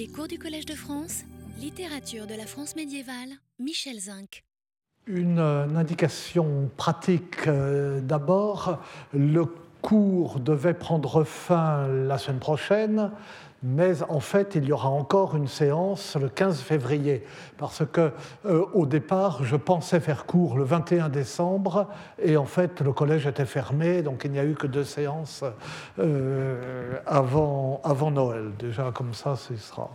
Les cours du Collège de France, littérature de la France médiévale, Michel Zinc. Une, euh, indication pratique euh, d'abord. Le cours devait prendre fin la semaine prochaine mais en fait, il y aura encore une séance le 15 février, parce que euh, au départ, je pensais faire cours le 21 décembre, et en fait, le collège était fermé, donc il n'y a eu que deux séances euh, avant, avant Noël. Déjà, comme ça, ce sera.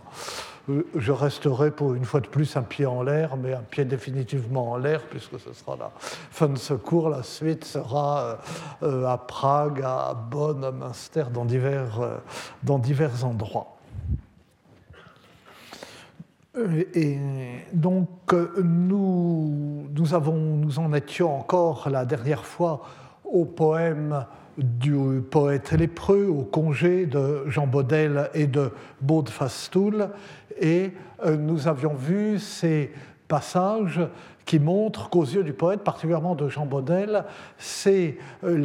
Euh, je resterai pour une fois de plus un pied en l'air, mais un pied définitivement en l'air, puisque ce sera la fin de ce cours. La suite sera euh, à Prague, à Bonn, à Münster, dans divers, euh, endroits. Et donc, nous, nous en étions encore la dernière fois au poème du poète lépreux au congé de Jean Baudel et de Baude Fastoul. Et euh, nous avions vu ces passages qui montrent qu'aux yeux du poète, particulièrement de Jean Baudel, c'est euh,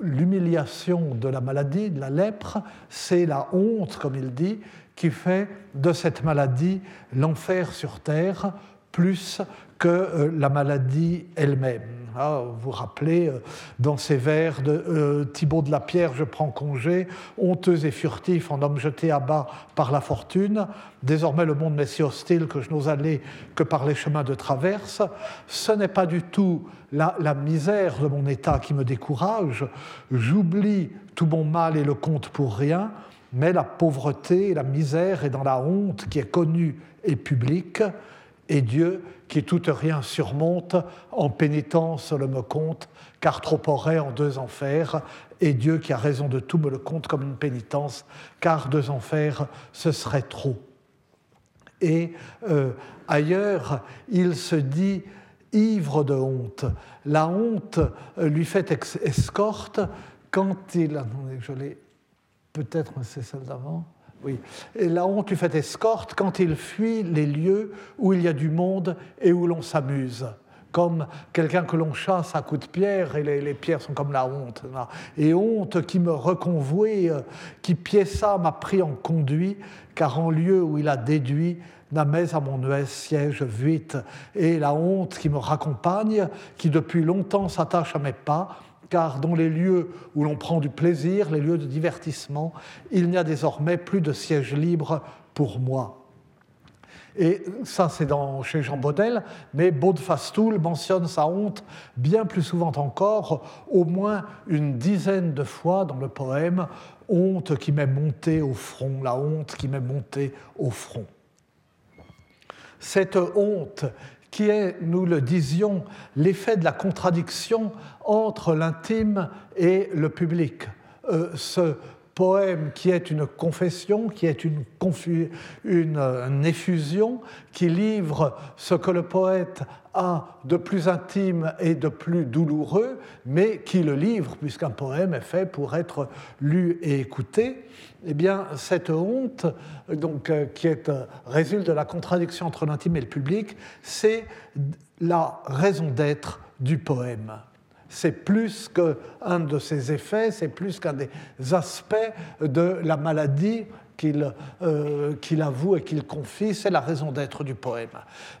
l'humiliation de la maladie, de la lèpre, c'est la honte, comme il dit, qui fait de cette maladie l'enfer sur terre plus que euh, la maladie elle-même. Vous vous rappelez, euh, dans ces vers de euh, Thibaut de la Pierre, je prends congé, honteux et furtif en homme jeté à bas par la fortune, désormais le monde m'est si hostile que je n'ose aller que par les chemins de traverse. Ce n'est pas du tout la, la misère de mon état qui me décourage, j'oublie tout mon mal et le compte pour rien, mais la pauvreté et la misère est dans la honte qui est connue et publique, et Dieu qui tout rien surmonte, en pénitence le me compte, car trop aurait en deux enfers, et Dieu qui a raison de tout me le compte comme une pénitence, car deux enfers, ce serait trop. Et euh, ailleurs, il se dit ivre de honte. La honte lui fait escorte quand il... Je l'ai... Peut-être, c'est celle d'avant. Oui. Et la honte lui fait escorte quand il fuit les lieux où il y a du monde et où l'on s'amuse. Comme quelqu'un que l'on chasse à coups de pierre, et les, pierres sont comme la honte. Et honte qui me reconvoit, qui piéça m'a pris en conduit, car en lieu où il a déduit, n'amais à mon nuez siège vite. Et la honte qui me raccompagne, qui depuis longtemps s'attache à mes pas, car dans les lieux où l'on prend du plaisir, les lieux de divertissement, il n'y a désormais plus de siège libre pour moi. Et ça, c'est chez Jean Baudel, mais Baudefastoul mentionne sa honte bien plus souvent encore, au moins une dizaine de fois dans le poème, honte qui m'est montée au front, la honte qui m'est montée au front. Cette honte qui est, nous le disions, l'effet de la contradiction entre l'intime et le public. Euh, poème qui est une confession, qui est une, une, effusion, qui livre ce que le poète a de plus intime et de plus douloureux, mais qui le livre, puisqu'un poème est fait pour être lu et écouté, eh bien, cette honte, donc, euh, qui est, euh, résulte de la contradiction entre l'intime et le public, c'est la raison d'être du poème c'est plus qu'un de ses effets, c'est plus qu'un des aspects de la maladie euh, qu'il avoue et qu'il confie, c'est la raison d'être du poème.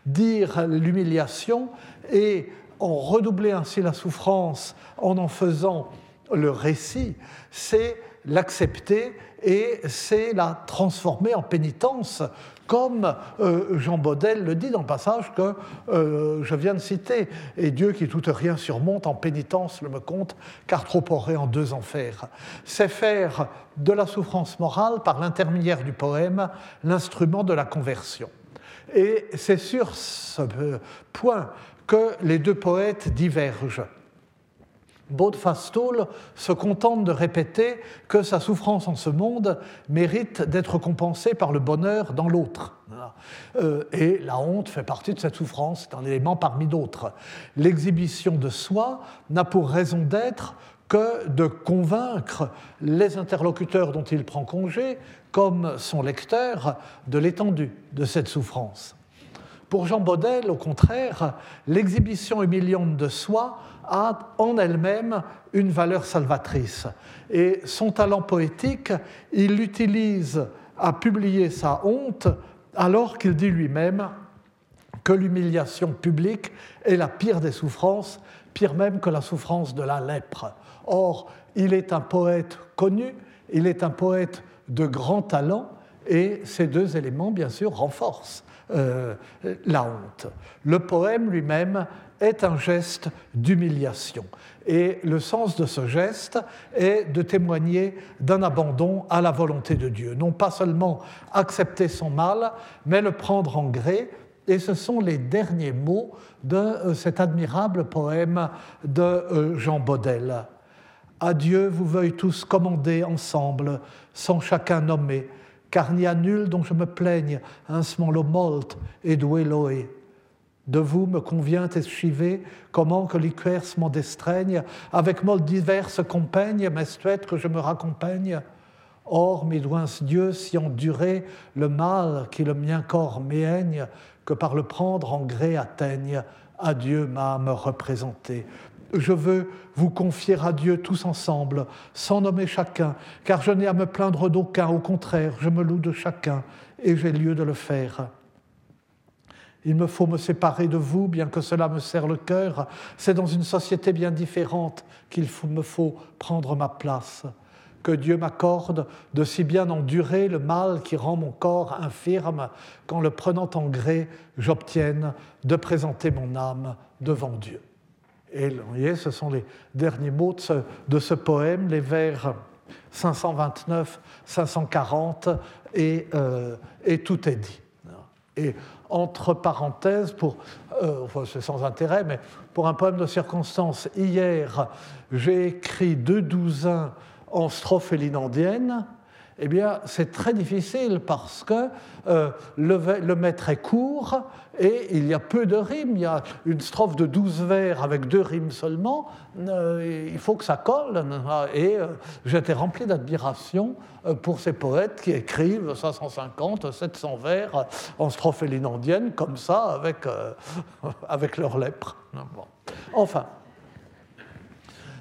Dire l'humiliation et en redoubler ainsi la souffrance en en faisant le récit, c'est l'accepter et c'est la transformer en pénitence comme euh, Jean Baudel le dit dans le passage que euh, je viens de citer. Et Dieu qui tout rien surmonte en pénitence le me compte, car trop aurait en deux enfers. C'est faire de la souffrance morale, par l'intermédiaire du poème, l'instrument de la conversion. Et c'est sur ce point que les deux poètes divergent. Fastoul se contente de répéter que sa souffrance en ce monde mérite d'être compensée par le bonheur dans l'autre. Euh, et la honte fait partie de cette souffrance, c'est un élément parmi d'autres. L'exhibition de soi n'a pour raison d'être que de convaincre les interlocuteurs dont il prend congé, comme son lecteur, de l'étendue de cette souffrance. Pour Jean Baudel, au contraire, l'exhibition humiliante de soi a en elle-même une valeur salvatrice. Et son talent poétique, il l'utilise a publié sa honte alors qu'il dit lui-même que l'humiliation publique est la pire des souffrances, pire même que la souffrance de la lèpre. Or, il est un poète connu, il est un poète de grand talent, et ces deux éléments, bien sûr, renforcent euh, la honte. Le poème lui-même est un geste d'humiliation. Et le sens de ce geste est de témoigner d'un abandon à la volonté de Dieu. Non pas seulement accepter son mal, mais le prendre en gré. Et ce sont les derniers mots de euh, cet admirable poème de euh, Jean Baudel. Adieu, vous veuillez tous commander ensemble, sans chacun nommer, car n'y a nul dont je me plaigne, un lo molt et doué De vous me convient eschiver, comment que liqueurs m'en destreigne, avec molles diverses compaignes, m'estuette que je me raccompagne. Or, mes doins Dieu, si enduré le mal qui le mien corps m'éigne, que par le prendre en gré atteigne, à Dieu m'a me représenter je veux vous confier à Dieu tous ensemble, sans nommer chacun, car je n'ai à me plaindre d'aucun, au contraire, je me loue de chacun, et j'ai lieu de le faire. Il me faut me séparer de vous, bien que cela me serre le cœur. C'est dans une société bien différente qu'il me faut prendre ma place. Que Dieu m'accorde de si bien endurer le mal qui rend mon corps infirme, qu'en le prenant en gré, j'obtienne de présenter mon âme devant Dieu. Et vous voyez, ce sont les derniers mots de ce, poème, les vers 529, 540, et, euh, et tout est dit. Et entre parenthèses, pour, euh, c'est sans intérêt, mais pour un poème de circonstance, hier, j'ai écrit deux douzains en strophe élinandienne, eh bien, c'est très difficile parce que euh, le, maître est court et il y a peu de rimes. Il y a une strophe de 12 vers avec deux rimes seulement. Euh, il faut que ça colle. Et euh, j'étais rempli d'admiration pour ces poètes qui écrivent 550, 700 vers en strophe élinandienne comme ça avec, avec leur lèpre. Enfin.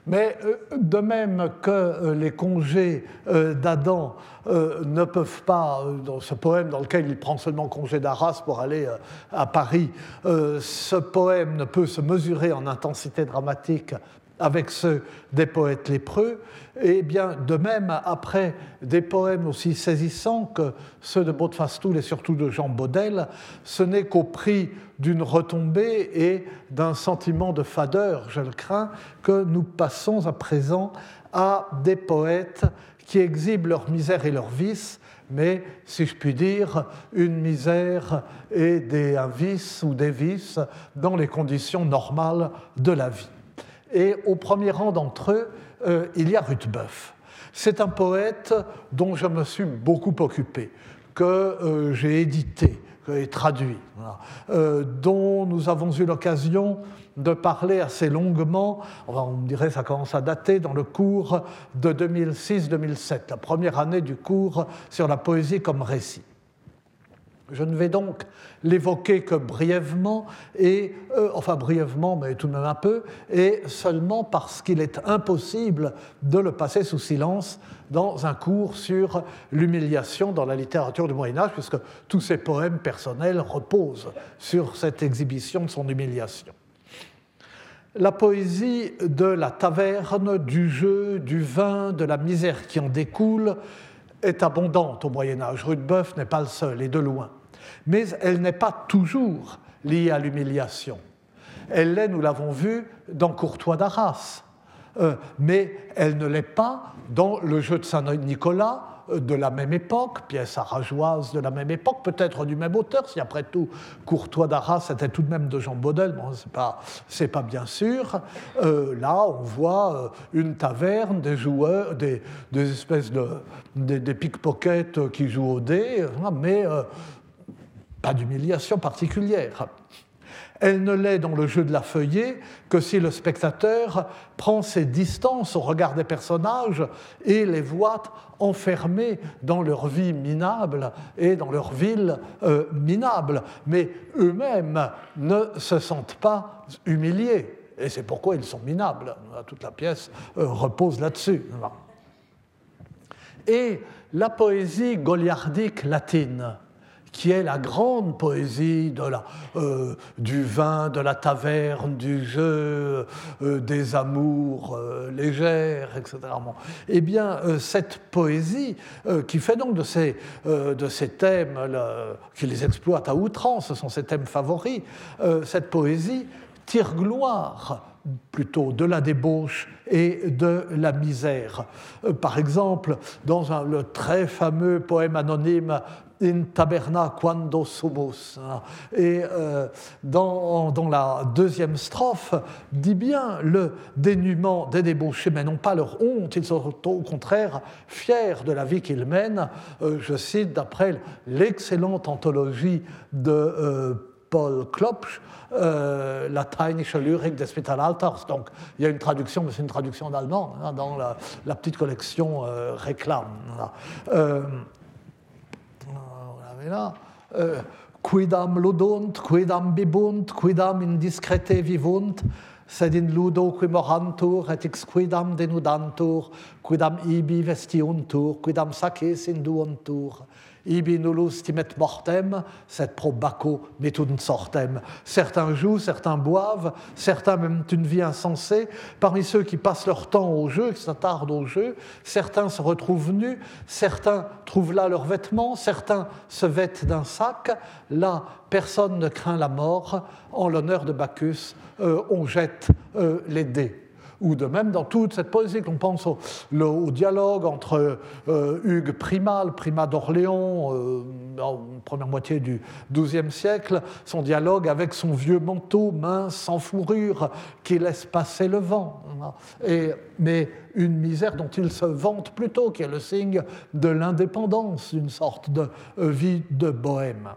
Mais euh, de même que euh, les congés euh, d'Adam ne peuvent pas, dans ce poème dans lequel il prend seulement congé d'Arras pour aller à Paris, ce poème ne peut se mesurer en intensité dramatique avec ceux des poètes lépreux, et bien de même après des poèmes aussi saisissants que ceux de Baudfastoul et surtout de Jean Baudel, ce n'est qu'au prix d'une retombée et d'un sentiment de fadeur, je le crains, que nous passons à présent à des poètes qui exhibent leur misère et leur vice, mais si je puis dire, une misère et des, un vice ou des vices dans les conditions normales de la vie. Et au premier rang d'entre eux, euh, il y a Ruthbeuf. C'est un poète dont je me suis beaucoup occupé, que euh, j'ai édité et traduit, euh, dont nous avons eu l'occasion de parler assez longuement, on dirait ça commence à dater, dans le cours de 2006-2007, la première année du cours sur la poésie comme récit. Je ne vais donc l'évoquer que brièvement, et, euh, enfin brièvement, mais tout de même un peu, et seulement parce qu'il est impossible de le passer sous silence dans un cours sur l'humiliation dans la littérature du Moyen Âge, puisque tous ses poèmes personnels reposent sur cette exhibition de son humiliation. La poésie de la taverne, du jeu, du vin, de la misère qui en découle, est abondante au Moyen Âge. Rudebeuf n'est pas le seul, et de loin. Mais elle n'est pas toujours liée à l'humiliation. Elle l'est, nous l'avons vu, dans Courtois d'Arras, euh, mais elle ne l'est pas dans le jeu de Saint-Nicolas, euh, de la même époque, pièce arageoise de la même époque, peut-être du même auteur, si après tout Courtois d'Arras était tout de même de Jean Baudel, bon, c'est pas, bien sûr. Euh, là, on voit une taverne, des joueurs, des, espèces de des, pickpockets qui jouent au dé, mais pas d'humiliation particulière. Elle ne l'est dans le jeu de la feuillée que si le spectateur prend ses distances au regard des personnages et les voit enfermés dans leur vie minable et dans leur ville euh, minable. Mais eux-mêmes ne se sentent pas humiliés. Et c'est pourquoi ils sont minables. Toute la pièce euh, repose là-dessus. et la poésie goliardique latine qui est la grande poésie de la, euh, du vin, de la taverne, du jeu, euh, des amours euh, légères, etc. Eh bien, cette poésie, qui fait donc de ces, de ces thèmes, qui les exploite à outrance, ce sont ses thèmes favoris, cette poésie tire gloire plutôt de la débauche et de la misère. Par exemple, dans le très fameux poème anonyme in taberna quando sumus. Et euh, dans, la deuxième strophe, dit bien le dénuement des débauchés, mais non pas leur honte, ils sont au contraire fiers de la vie qu'ils mènent. Euh, je cite d'après l'excellente anthologie de euh, Paul Klopsch, euh, Lateinische Lyrik des Spitalalters. Donc il y a une traduction, mais c'est une traduction en allemand hein, dans la, la, petite collection Réclame. you know? Uh, quidam ludunt, quidam bibunt, quidam indiscrete vivunt, sed in ludo qui morantur, et ex quidam denudantur, quidam ibi vestiuntur, quidam saces induontur, Ibi nullus timet mortem, sed pro bacco metun sortem. Certains jouent, certains boivent, certains mènent une vie insensée. Parmi ceux qui passent leur temps au jeu, qui s'attardent au jeu, certains se retrouvent nus, certains trouvent là leurs vêtements, certains se vêtent d'un sac. Là, personne ne craint la mort. En l'honneur de Bacchus, euh, on jette euh, les dés ou de même dans toute cette poésie, qu'on pense au, dialogue entre euh, Hugues Primal, primat d'Orléans, euh, en première moitié du XIIe siècle, son dialogue avec son vieux manteau mince, sans fourrure, qui laisse passer le vent. Et, mais une misère dont il se vante plutôt, qui est le signe de l'indépendance, d'une sorte de euh, vie de bohème.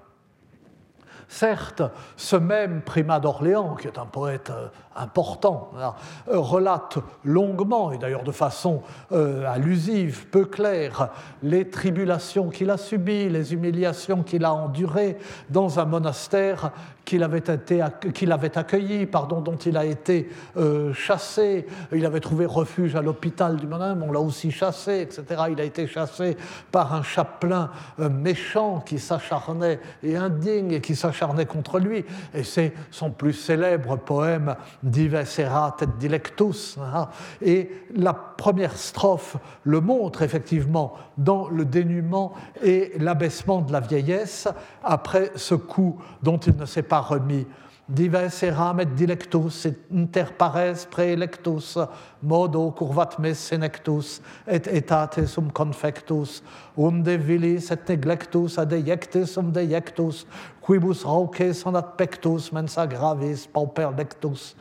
Certes, ce même primat d'Orléans, qui est un poète euh, important, euh, relate longuement, et d'ailleurs de façon euh, allusive, peu claire, les tribulations qu'il a subies, les humiliations qu'il a endurées dans un monastère qu'il avait, accueilli, pardon, dont il a été chassé. Il avait trouvé refuge à l'hôpital du monastère, on l'a aussi chassé, etc. Il a été chassé par un chapelain méchant qui s'acharnait et indigne et qui s'acharnait contre lui. Et c'est son plus célèbre poème Dives erat et dilectus. Hein. Et la première strophe le montre effectivement dans le dénuement et l'abaissement de la vieillesse après ce coup dont il ne s'est pas remis dives eram et dilectus, et inter pares preelectus, modo curvat me senectus, et etate sum confectus, unde vilis et neglectus adeiectis sum deiectus, quibus rauces on adpectus mensa gravis pauper lectus,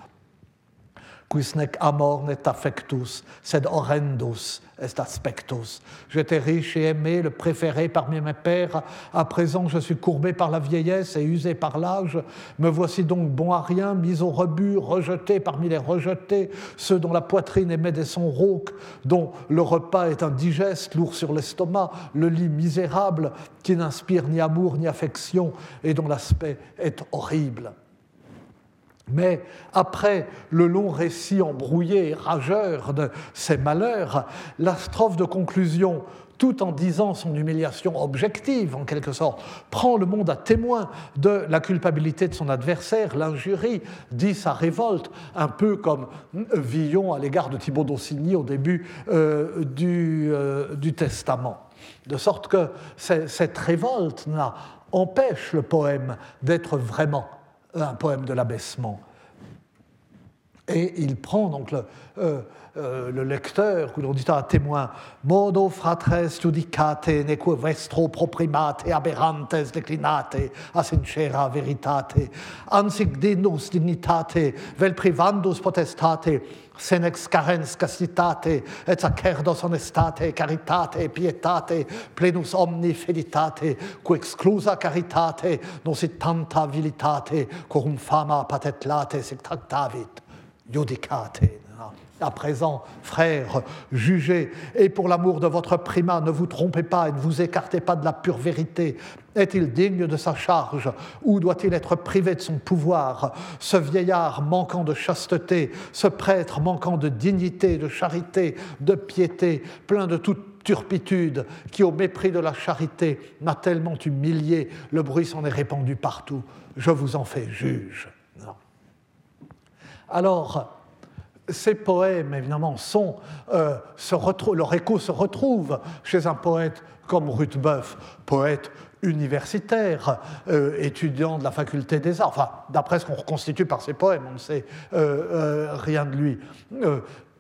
quis nec amor net affectus, sed horrendus est aspectus. J'étais riche et aimé, le préféré parmi mes pères. À présent, je suis courbé par la vieillesse et usé par l'âge. Me voici donc bon à rien, mis au rebut, rejeté parmi les rejetés, ceux dont la poitrine émet des sons rauques, dont le repas est indigeste, lourd sur l'estomac, le lit misérable, qui n'inspire ni amour ni affection et dont l'aspect est horrible. Mais après le long récit embrouillé et rageur de ses malheurs, la strophe de conclusion, tout en disant son humiliation objective, en quelque sorte, prend le monde à témoin de la culpabilité de son adversaire, l'injurie, dit sa révolte, un peu comme Villon à l'égard de Thibaut d'Aussigny au début euh, du, euh, du, Testament. De sorte que cette révolte-là empêche le poème d'être vraiment un poème de l'abaissement. Et il prend donc le, euh, euh, le lecteur ou l'auditeur à témoin modo fratres judicate neque vestro proprimate aberrantes declinate a sincera veritate ansic dignus dignitate vel privandus potestate sen ex carens castitate, et sacerdos honestate, caritate, pietate, plenus omni felitate, quo exclusa caritate, non sit tanta vilitate, corum fama patetlate, sic tractavit, judicate. À présent, frères, jugez, et pour l'amour de votre primat, ne vous trompez pas et ne vous écartez pas de la pure vérité. Est-il digne de sa charge ou doit-il être privé de son pouvoir? Ce vieillard manquant de chasteté, ce prêtre manquant de dignité, de charité, de piété, plein de toute turpitude qui, au mépris de la charité, m'a tellement humilié, le bruit s'en est répandu partout. Je vous en fais juge. Alors, ces poèmes, évidemment, sont, euh, leur écho se retrouve chez un poète comme Ruthbeuf, poète universitaire, euh, étudiant de la faculté des arts, enfin, d'après ce qu'on reconstitue par ses poèmes, on ne sait euh, rien de lui,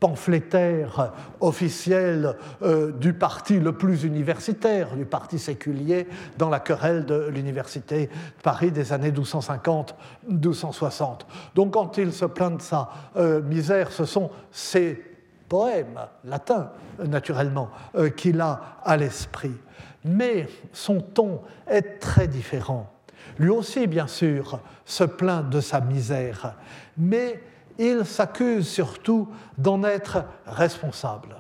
pamphlétaire officiel euh, du parti le plus universitaire, du parti séculier, dans la querelle de l'université de Paris des années 1250-1260. Donc quand il se plaint de sa euh, misère, ce sont ces poèmes latins, naturellement, euh, qu'il a à l'esprit. Mais son ton est très différent. Lui aussi, bien sûr, se plaint de sa misère, mais il s'accuse surtout d'en être responsable.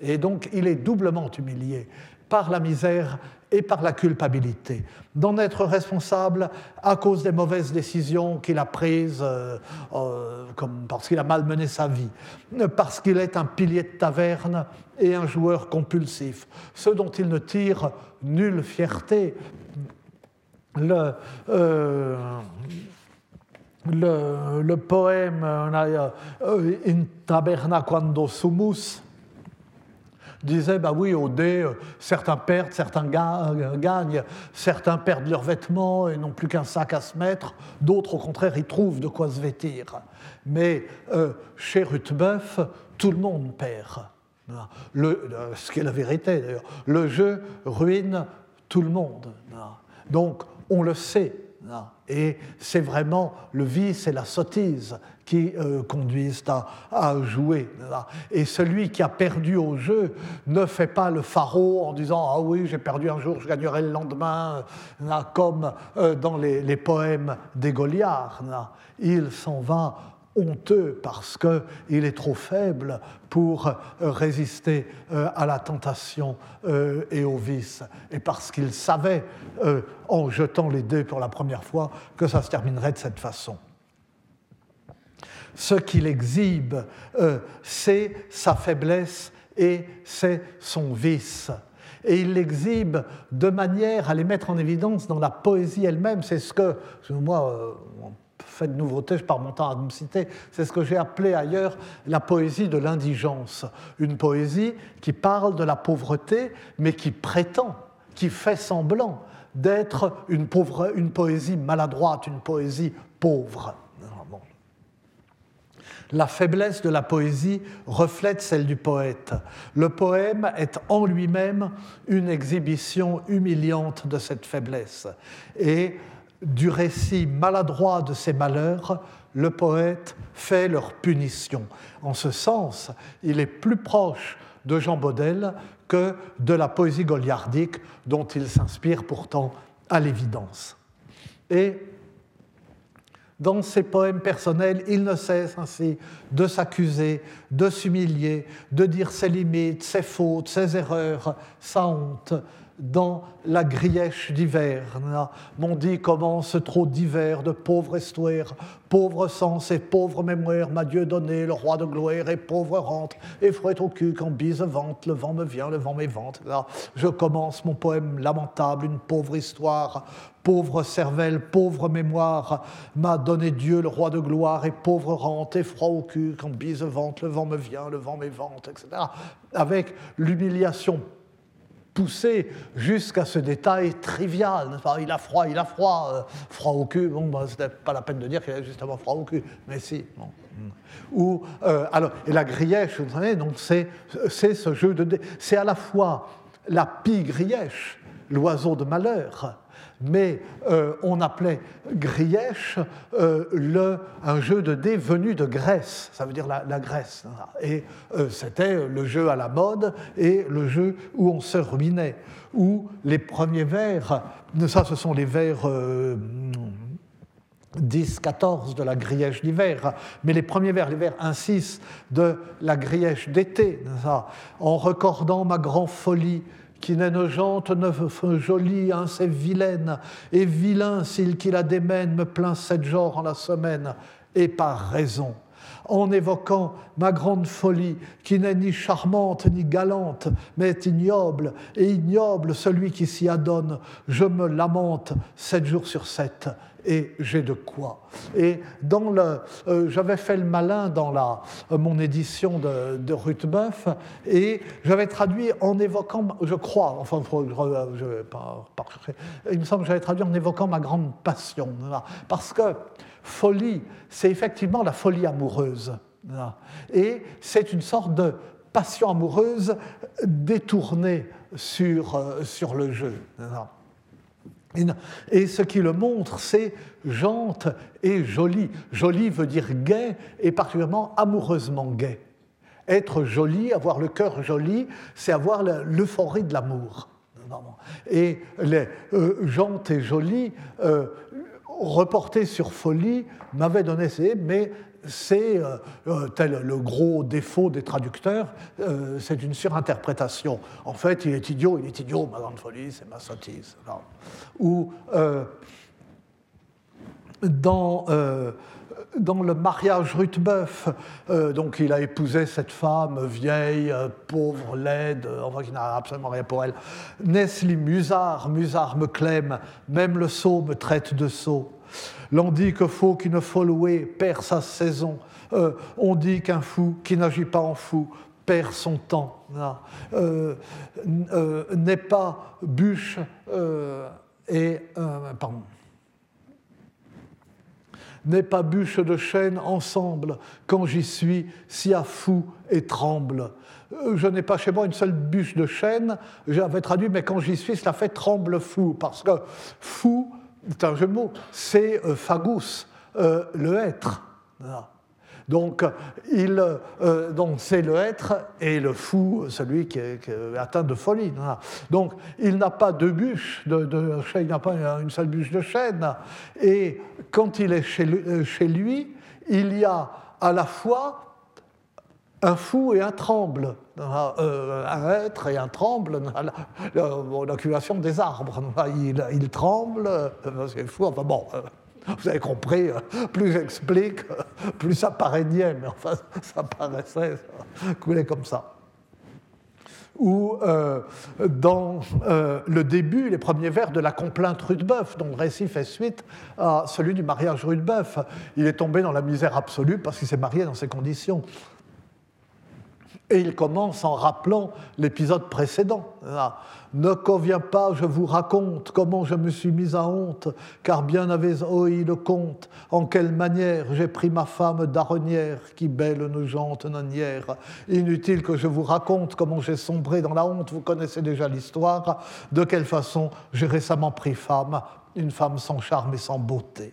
Et donc il est doublement humilié par la misère et par la culpabilité, d'en être responsable à cause des mauvaises décisions qu'il a prises, euh, euh, comme parce qu'il a malmené sa vie, parce qu'il est un pilier de taverne et un joueur compulsif, ce dont il ne tire nulle fierté. Le, euh, le, poème euh, In taberna quando sumus disait bah oui, au dé, euh, certains perdent, certains euh, gagnent, certains perdent leurs vêtements et n'ont plus qu'un sac à se mettre, d'autres au contraire y trouvent de quoi se vêtir. Mais chez Ruthbeuf, tout le monde perd. Ce qui est la vérité d'ailleurs. Le jeu ruine tout le monde. Donc on le sait. Et c'est vraiment le vice et la sottise qui euh, conduisent à, jouer. Et celui qui a perdu au jeu ne fait pas le pharaon en disant Ah oui, j'ai perdu un jour, je gagnerai le lendemain, comme euh, dans les, les poèmes des Goliards. Il s'en va honteux parce qu'il est trop faible pour euh, résister euh, à la tentation euh, et au vice, et parce qu'il savait, en jetant les dés pour la première fois, que ça se terminerait de cette façon. Ce qu'il exhibe, c'est sa faiblesse et c'est son vice. Et il l'exhibe de manière à les mettre en évidence dans la poésie elle-même. C'est ce que, moi, fait de nouveauté, je pars mon temps à me citer, c'est ce que j'ai appelé ailleurs la poésie de l'indigence. Une poésie qui parle de la pauvreté, mais qui prétend, qui fait semblant d'être une, une poésie maladroite, une poésie pauvre. La faiblesse de la poésie reflète celle du poète. Le poème est en lui-même une exhibition humiliante de cette faiblesse. Et du récit maladroit de ses malheurs, le poète fait leur punition. En ce sens, il est plus proche de Jean Baudel que de la poésie goliardique dont il s'inspire pourtant à l'évidence. Et dans ses poèmes personnels, il ne cesse ainsi de s'accuser, de s'humilier, de dire ses limites, ses fautes, ses erreurs, sa honte, dans la grièche d'hiver. M'on dit commence trop d'hiver, de pauvre histoire, pauvre sens et pauvre mémoire m'a Dieu donné, le roi de gloire et pauvre rente, et fouette au cul quand bise vente, le vent me vient, le vent m'évente. Je commence mon poème lamentable, une pauvre histoire, pauvre cervelle, pauvre mémoire, m'a donné Dieu, le roi de gloire, et pauvre rente, et froid au cul, quand bise vente, le vent me vient, le vent m'évente, etc. Avec l'humiliation poussé jusqu'à ce détail trivial. Il a froid, il a froid, euh, froid au cul. Bon, bah, c'était pas la peine de dire qu'il a justement froid au cul, mais si. Ou, euh, alors, et la grièche, vous savez, donc c'est, c'est ce jeu de. C'est à la fois la pie grièche, l'oiseau de malheur, mais euh, on appelait Grièche euh, le, un jeu de dés venu de Grèce, ça veut dire la, Grèce. Et euh, c'était le jeu à la mode et le jeu où on se ruinait, où les premiers vers, ça ce sont les vers 10-14 de la grièche d'hiver, mais les premiers vers, les vers 1-6 de la grièche d'été, en recordant ma grande folie, qui n'est ne jante, ne jolie, hein, c'est vilaine, et vilain s'il qui la démène me plaint sept jours en la semaine, et par raison. en évoquant ma grande folie, qui n'est ni charmante ni galante, mais est ignoble, et ignoble celui qui s'y adonne. Je me lamente sept jours sur sept, et j'ai de quoi. Et dans le, euh, j'avais fait le malin dans la, euh, mon édition de, de Ruthbeuf, et j'avais traduit en évoquant, je crois, enfin, je, je vais pas, il me semble que j'avais traduit en évoquant ma grande passion, parce que folie, c'est effectivement la folie amoureuse. Et c'est une sorte de passion amoureuse détournée sur, euh, sur le jeu. Et ce qui le montre, c'est jante et joli. Joli veut dire gai et particulièrement amoureusement gai. Être joli, avoir le cœur joli, c'est avoir l'euphorie de l'amour. Et les euh, et joli, euh, sur folie, m'avait donné ces, mais c'est euh, euh, tel le gros défaut des traducteurs, euh, c'est une surinterprétation. En fait, il est idiot, il est idiot, ma grande folie, c'est ma sottise. Ou dans, dans le mariage Ruthbeuf, donc il a épousé cette femme vieille, pauvre, laide, enfin qui n'a absolument rien pour elle. Nesli Musard, Musard me clème, même le sot me traite de sot. L'on dit que faux qui ne faut perd sa saison. Euh, on dit qu'un fou qui n'agit pas en fou perd son temps. Euh, euh, n'est pas bûche et pardon n'est pas bûche de chêne ensemble quand j'y suis, si à fou et tremble. Je n'ai pas chez moi une seule bûche de chêne, j'avais traduit, mais quand j'y suis, cela fait tremble fou, parce que fou, c'est un jeu de mots, c'est euh, fagus, euh, le être. Donc, il, euh, donc c'est le être et le fou, celui qui est, atteint de folie. Donc, il n'a pas de bûche, de, de, il n'a pas une seule bûche de chêne. Et quand il est chez, lui, il y a à la fois un fou et un tremble, euh, un être et un tremble, l'accumulation des arbres. Il, tremble, c'est fou, enfin bon, euh, vous avez compris, plus j'explique, plus ça paraît niais, mais enfin ça paraissait couler comme ça. Ou euh, dans le début, les premiers vers de la complainte Rudebeuf, dont le récit fait suite à celui du mariage Rudebeuf. Il est tombé dans la misère absolue parce qu'il s'est marié dans ces conditions. Et il commence en rappelant l'épisode précédent. Ne convient pas, je vous raconte comment je me suis mis à honte, car bien avez oi le compte, en quelle manière j'ai pris ma femme d'aronnière, qui belle nos jantes nanières. Inutile que je vous raconte comment j'ai sombré dans la honte, vous connaissez déjà l'histoire, de quelle façon j'ai récemment pris femme, une femme sans charme et sans beauté.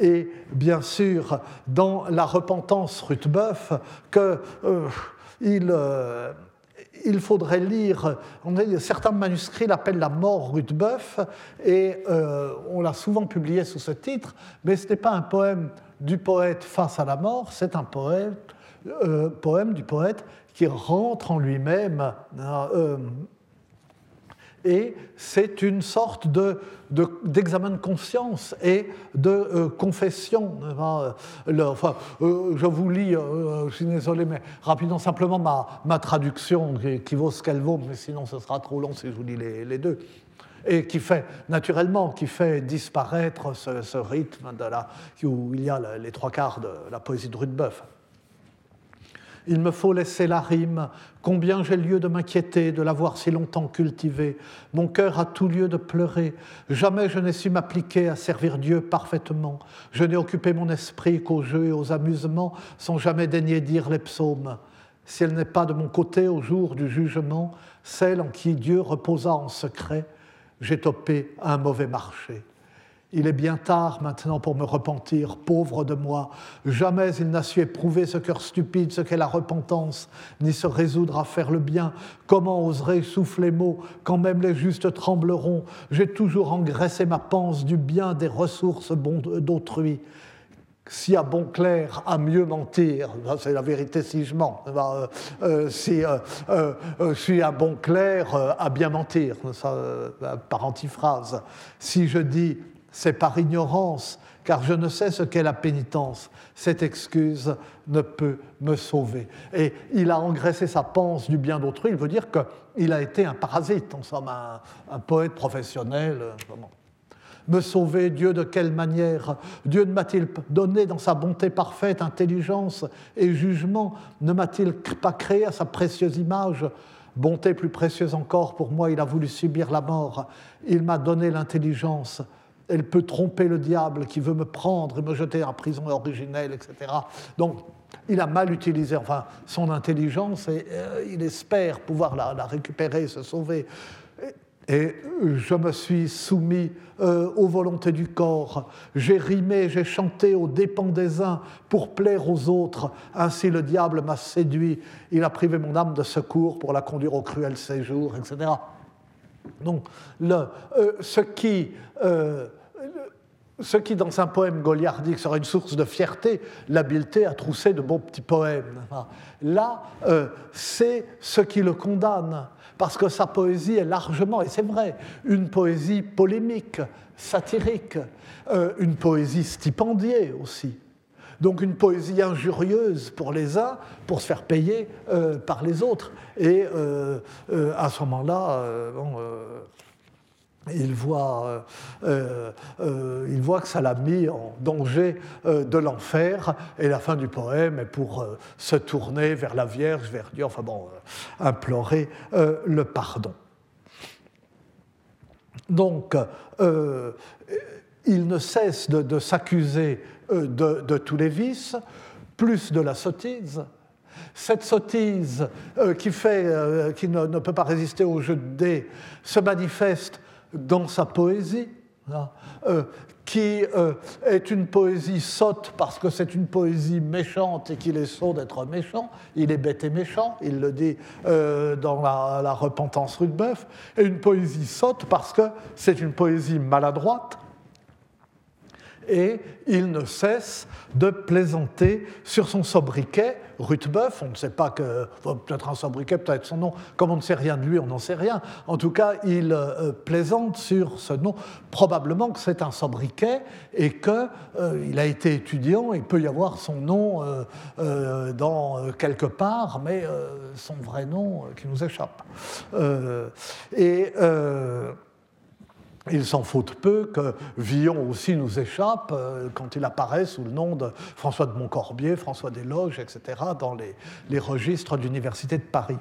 Et bien sûr, dans la repentance Ruthbeuf, que... Euh, euh, il, faudrait lire, certains manuscrits l'appellent La mort Ruthbeuf, et euh, on l'a souvent publié sous ce titre, mais ce n'est pas un poème du poète face à la mort, c'est un euh, poème du poète qui rentre en lui-même et c'est une sorte d'examen de, conscience et de euh, confession. Euh, enfin, euh, je vous lis, je suis désolé, mais rapidement, simplement ma, traduction qui, vaut ce qu'elle vaut, mais sinon ce sera trop long si je vous lis les, deux et qui fait naturellement qui fait disparaître ce, rythme de où il y a les trois quarts de la poésie de Rudebeuf. Il me faut laisser la rime. Combien j'ai lieu de m'inquiéter de l'avoir si longtemps cultivée. Mon cœur a tout lieu de pleurer. Jamais je n'ai su m'appliquer à servir Dieu parfaitement. Je n'ai occupé mon esprit qu'aux jeux et aux amusements, sans jamais daigner dire les psaumes. Si elle n'est pas de mon côté au jour du jugement, celle en qui Dieu reposa en secret, j'ai topé un mauvais marché. Il est bien tard maintenant pour me repentir, pauvre de moi. Jamais il n'a su éprouver ce cœur stupide, ce qu'est la repentance, ni se résoudre à faire le bien. Comment oserais souffler mots quand même les justes trembleront? J'ai toujours engraissé ma panse du bien des ressources d'autrui. Si à bon clair, à mieux mentir, c'est la vérité si je mens. Euh, euh, si, euh, je suis à bon clair, à bien mentir, par antiphrase. Si je dis c'est par ignorance car je ne sais ce qu'est la pénitence. Cette excuse ne peut me sauver. Et il a engraissé sa panse du bien d'autrui, il veut dire qu'il a été un parasite, en somme, un, poète professionnel. Euh, me sauver, Dieu de quelle manière? Dieu ne m'a-t-il donné dans sa bonté parfaite intelligence et jugement? Ne m'a-t-il pas créé à sa précieuse image? Bonté plus précieuse encore, pour moi, il a voulu subir la mort. Il m'a donné l'intelligence. Elle peut tromper le diable qui veut me prendre et me jeter en prison originelle, etc. Donc, il a mal utilisé enfin, son intelligence et euh, il espère pouvoir la, récupérer, se sauver. Et je me suis soumis euh, aux volontés du corps. J'ai rimé, j'ai chanté aux dépens des uns pour plaire aux autres. Ainsi le diable m'a séduit. Il a privé mon âme de secours pour la conduire au cruel séjour, etc. Donc, euh, ce, qui, euh, ce qui, dans un poème goliardique, serait une source de fierté, l'habileté à trousser de bons petits poèmes. Là, c'est ce qui le condamne parce que sa poésie est largement, et c'est vrai, une poésie polémique, satirique, euh, une poésie stipendiée aussi. Donc une poésie injurieuse pour les uns, pour se faire payer euh, par les autres. Et euh, à ce moment-là, il voit, euh, euh, il voit que ça l'a mis en danger euh, de l'enfer, et la fin du poème est pour se tourner vers la Vierge, vers Dieu, enfin bon, implorer le pardon. Donc, il ne cesse de, s'accuser de, tous les vices, plus de la sottise, cette sottise qui, fait, qui ne, ne, peut pas résister au jeu de dés se manifeste dans sa poésie, hein, euh, qui euh, est une poésie sotte parce que c'est une poésie méchante et qu'il est sot d'être méchant. Il est bête et méchant, il le dit euh, dans la, la repentance Rudebeuf, et une poésie sotte parce que c'est une poésie maladroite et il ne cesse de plaisanter sur son sobriquet, Ruthbeuf. On ne sait pas que. Peut-être un sobriquet, peut-être son nom. Comme on ne sait rien de lui, on n'en sait rien. En tout cas, il euh, plaisante sur ce nom. Probablement que c'est un sobriquet et qu'il euh, a été étudiant. Il peut y avoir son nom euh, dans quelque part, mais son vrai nom qui nous échappe. et. Il s'en faut peu que Villon aussi nous échappe euh, quand il apparaît sous le nom de François de Montcorbier, François Desloges, etc., dans les, registres d'Université de Paris.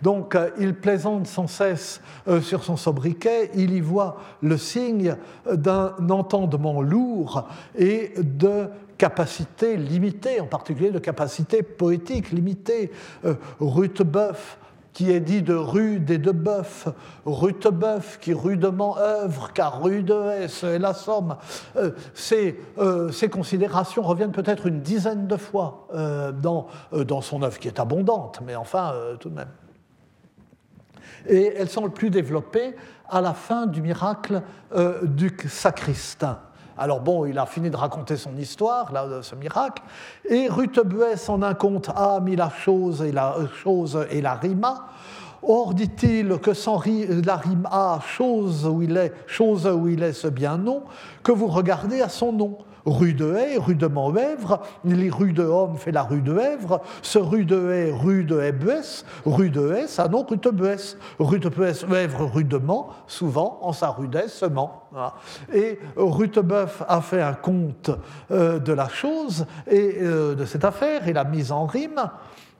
Donc euh, il plaisante sans cesse euh, sur son sobriquet, il y voit le signe d'un entendement lourd et de capacités limitées, en particulier de capacités poétiques limitées. Rutebeuf qui est dit de rude et de bœuf, Rutebeuf qui rudement œuvre, car rude est la somme. Euh, euh, ces, considérations reviennent peut-être une dizaine de fois euh, dans, dans son œuvre, qui est abondante, mais enfin, tout de même. Et elles sont le plus développées à la fin du miracle du sacristain. Alors bon, il a fini de raconter son histoire, là, ce miracle, et Rutebuès en un conte a mis la chose et la chose et la rima. Or, dit-il, que sans la rime A, chose où il est, chose où il est ce bien nom, que vous regardez à son nom rue de Haye, rue de les rue de Homme fait la rue de Hèvre, ce rue de Haye, rue de Hébuès, rue de Haye, ça non, rue de Buès, rue de Buès, Hèvre, rue de souvent en sa rudesse. Et Rutebeuf a fait un compte euh, de la chose et euh, de cette affaire et l'a mise en rime.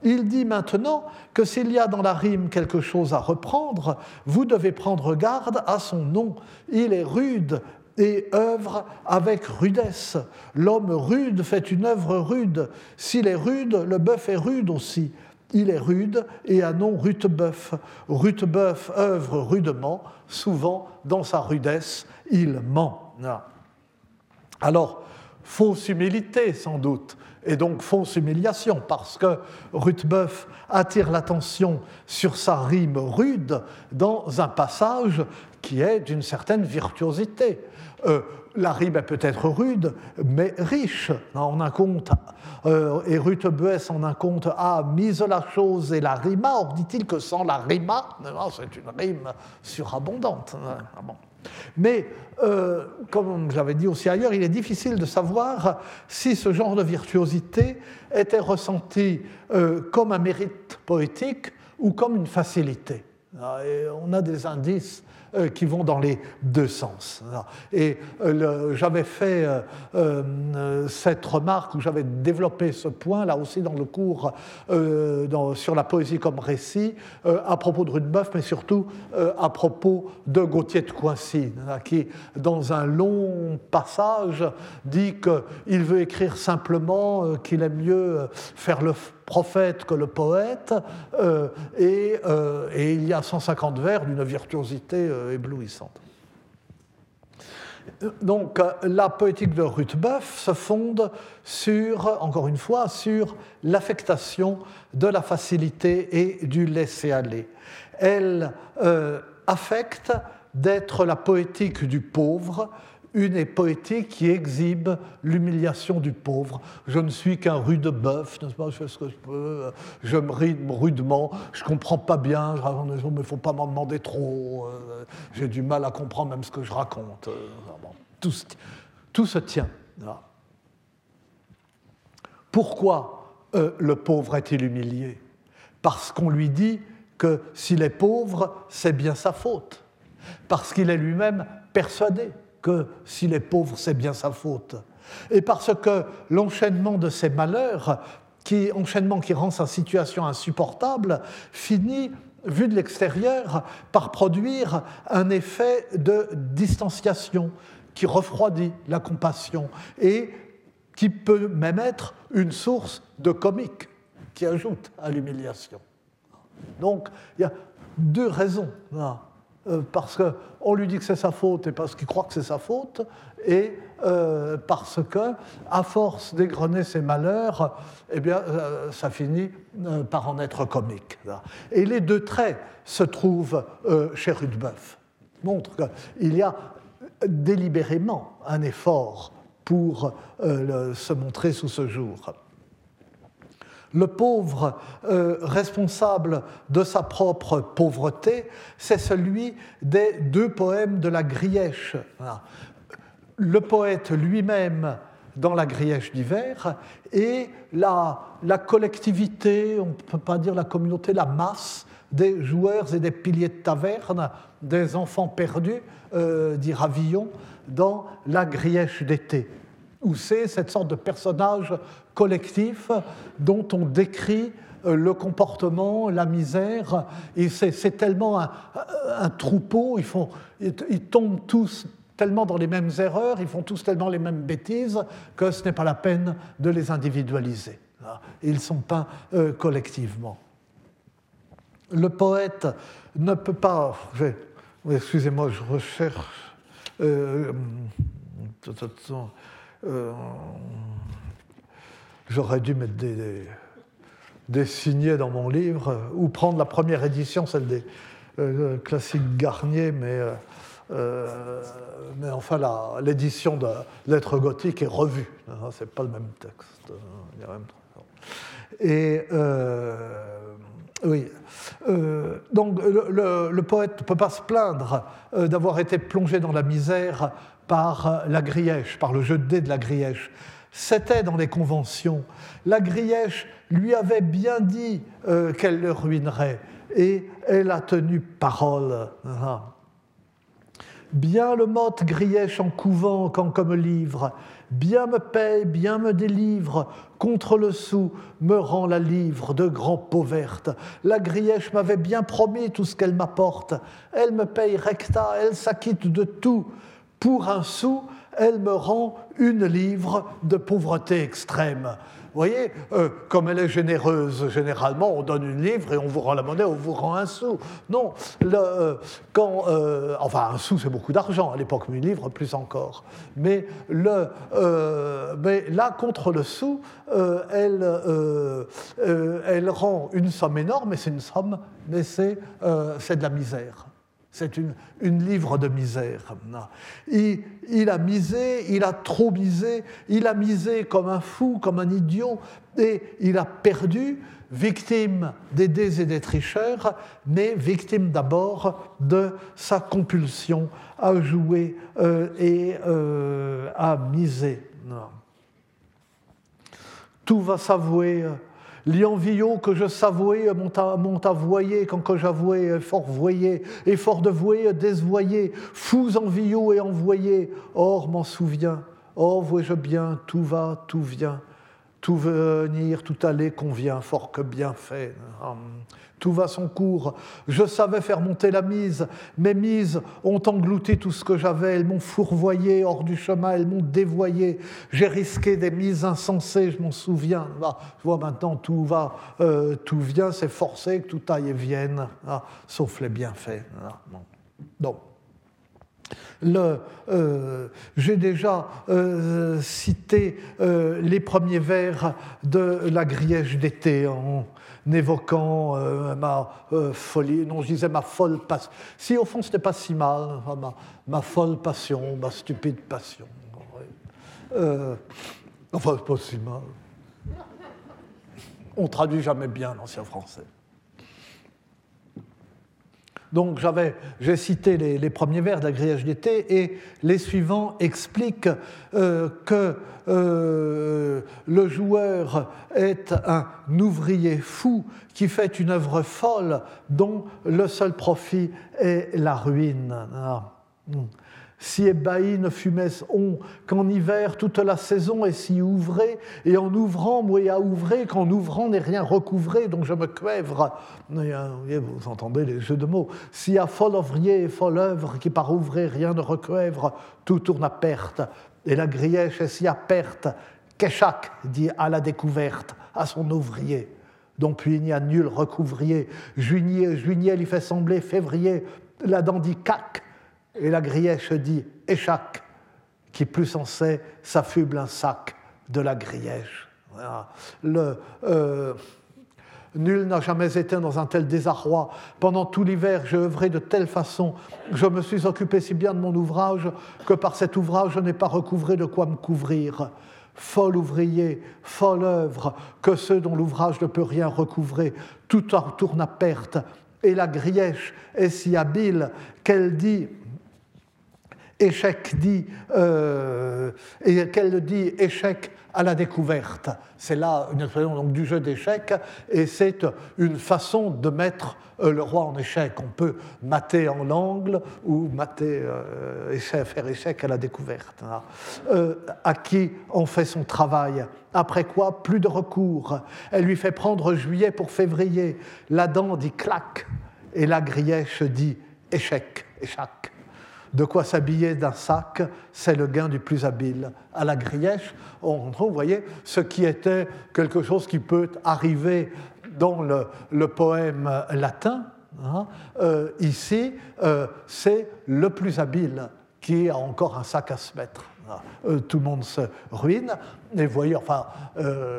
Il dit maintenant que s'il y a dans la rime quelque chose à reprendre, vous devez prendre garde à son nom. Il est rude et œuvre avec rudesse. L'homme rude fait une œuvre rude. S'il est rude, le bœuf est rude aussi. Il est rude et a nom Rutebeuf. Rutebeuf œuvre rudement, souvent dans sa rudesse, il ment. Alors, fausse humilité sans doute, et donc fausse humiliation, parce que Rutebeuf attire l'attention sur sa rime rude dans un passage qui est d'une certaine virtuosité. Euh, la rime est peut-être rude, mais riche. En un compte, euh, et en un compte a mise la chose et la rima. Or dit-il que sans la rima, c'est une rime surabondante. Ah Mais, euh, comme j'avais dit aussi ailleurs, il est difficile de savoir si ce genre de virtuosité était ressenti comme un mérite poétique ou comme une facilité. Ah, on a des indices qui vont dans les deux sens. Et euh, j'avais fait euh, cette remarque où j'avais développé ce point, là aussi dans le cours sur la poésie comme récit, à propos de Rudebeuf, mais surtout à propos de Gauthier de Coincy, qui, dans un long passage, dit qu'il veut écrire simplement, qu'il aime mieux faire le prophète que le poète, euh, euh, et, il y a 150 vers d'une virtuosité euh, éblouissante. Donc la poétique de Ruthbeuf se fonde sur, encore une fois, sur l'affectation de la facilité et du laisser-aller. Elle affecte d'être la poétique du pauvre, une poétique qui exhibe l'humiliation du pauvre. Je ne suis qu'un rude bœuf, Je fais ce que je peux, je me rime rudement, je ne comprends pas bien, mais il ne faut pas m'en demander trop, euh, j'ai du mal à comprendre même ce que je raconte. Euh, tout, tout, se tient. Pourquoi euh, le pauvre est-il humilié? Parce qu'on lui dit que s'il est pauvre, c'est bien sa faute. Parce qu'il est lui-même persuadé que s'il est pauvre, c'est bien sa faute. Et parce que l'enchaînement de ces malheurs, qui, enchaînement qui rend sa situation insupportable, finit, vu de l'extérieur, par produire un effet de distanciation qui refroidit la compassion et qui peut même être une source de comique qui ajoute à l'humiliation. Donc, il y a deux raisons. Là parce qu'on lui dit que c'est sa faute et parce qu'il croit que c'est sa faute, et euh, parce que, à force d'égrener ses malheurs, eh bien, euh, ça finit par en être comique. Et les deux traits se trouvent chez Rudebeuf, montrent qu'il y a délibérément un effort pour se montrer sous ce jour. Le pauvre euh, responsable de sa propre pauvreté, c'est celui des deux poèmes de la Grièche. Le poète lui-même dans la Grièche d'hiver et la, collectivité, on ne peut pas dire la communauté, la masse des joueurs et des piliers de taverne, des enfants perdus, euh, dit Ravillon, dans la Grièche d'été où c'est cette sorte de personnage collectif dont on décrit euh, le comportement, la misère, et c'est tellement un, troupeau, ils, tombent tous tellement dans les mêmes erreurs, ils font tous tellement les mêmes bêtises, que ce n'est pas la peine de les individualiser. Ils sont peints euh, collectivement. Le poète ne peut pas... Excusez-moi, je recherche... Euh, euh, j'aurais dû mettre des, signets dans mon livre, ou prendre la première édition, celle des euh, classiques Garnier, mais, euh, mais enfin l'édition de Lettres gothiques est revue. Hein, c'est pas le même texte. Et oui. donc le, poète ne peut pas se plaindre d'avoir été plongé dans la misère par la grièche, par le jeu de dés de la grièche. C'était dans les conventions. La grièche lui avait bien dit euh, qu'elle le ruinerait et elle a tenu parole. Bien le motte grièche en couvent quand comme livre, bien me paye, bien me délivre, contre le sou me rend la livre de grand peau verte. La grièche m'avait bien promis tout ce qu'elle m'apporte, elle me paye recta, elle s'acquitte de tout, pour un sou, elle me rend une livre de pauvreté extrême. Vous voyez, euh, comme elle est généreuse, généralement, on donne une livre et on vous rend la monnaie, on vous rend un sou. Non, euh, quand, euh, enfin, un sou, c'est beaucoup d'argent à l'époque, mais une livre, plus encore. Mais, là, contre le sou, elle, elle rend une somme énorme, mais c'est une somme, mais c'est de la misère. C'est une, livre de misère. Il, a misé, il a trop misé, il a misé comme un fou, comme un idiot, et il a perdu, victime des dés et des tricheurs, mais victime d'abord de sa compulsion à jouer euh, et euh, à miser. Tout va s'avouer L'envieux que je savouais m'ont avoué quand que j'avouais fort voyé, et fort de vouer désvoyé, fous envieux et envoyés. Or m'en souviens, or vois-je bien, tout va, tout vient, tout venir, tout aller convient, fort que bien fait. Tout va son cours. Je savais faire monter la mise. Mes mises ont englouti tout ce que j'avais. Elles m'ont fourvoyé hors du chemin, elles m'ont dévoyé. J'ai risqué des mises insensées, je m'en souviens. Ah, je vois maintenant, tout va, euh, tout vient, c'est forcé que tout aille et vienne, ah, sauf les bienfaits. Ah, Donc, euh, j'ai déjà euh, cité les premiers vers de la Griège d'été évoquant euh, ma euh, folie, non, je disais ma folle passion. Si au fond, ce n'était pas si mal, ma, folle passion, ma stupide passion. Euh, enfin, pas si mal. On traduit jamais bien l'ancien français. Donc j'ai cité les, premiers vers de la grillage d'été et les suivants expliquent euh, que euh, le joueur est un ouvrier fou qui fait une œuvre folle dont le seul profit est la ruine. Ah. Si ébahis ne fumait on, qu'en hiver toute la saison est si ouvrée, et en ouvrant, moi à ouvrir, qu'en ouvrant n'est rien recouvré, donc je me cuèvre. Vous entendez les jeux de mots. Si à folle ouvrier et folle œuvre, qui par ouvrir rien ne recuèvre, tout tourne à perte. Et la grièche est si à perte, qu'échac dit à la découverte, à son ouvrier. Donc puis il n'y a nul recouvrier. Juillet, juillet lui fait sembler février, la dandie cac, et la grièche dit Échac, qui plus en sait s'affuble un sac de la grièche. Le, euh, nul n'a jamais été dans un tel désarroi. Pendant tout l'hiver, j'ai œuvré de telle façon, je me suis occupé si bien de mon ouvrage que par cet ouvrage, je n'ai pas recouvré de quoi me couvrir. Folle ouvrier, folle œuvre, que ceux dont l'ouvrage ne peut rien recouvrer, tout tourne à perte. Et la grièche est si habile qu'elle dit échec dit, euh, et qu'elle dit échec à la découverte. C'est là une expression du jeu d'échecs, et c'est une façon de mettre euh, le roi en échec. On peut mater en l'angle ou mater, euh, faire échec à la découverte. Hein. à qui on fait son travail. Après quoi, plus de recours. Elle lui fait prendre juillet pour février. La dent dit clac, et la grièche dit échec, échec. De quoi s'habiller d'un sac, c'est le gain du plus habile. À la grièche, on trouve, vous voyez, ce qui était quelque chose qui peut arriver dans le, poème latin. Hein, euh, ici, euh, c'est le plus habile qui a encore un sac à se mettre. Euh, tout le monde se ruine. Et vous voyez, enfin,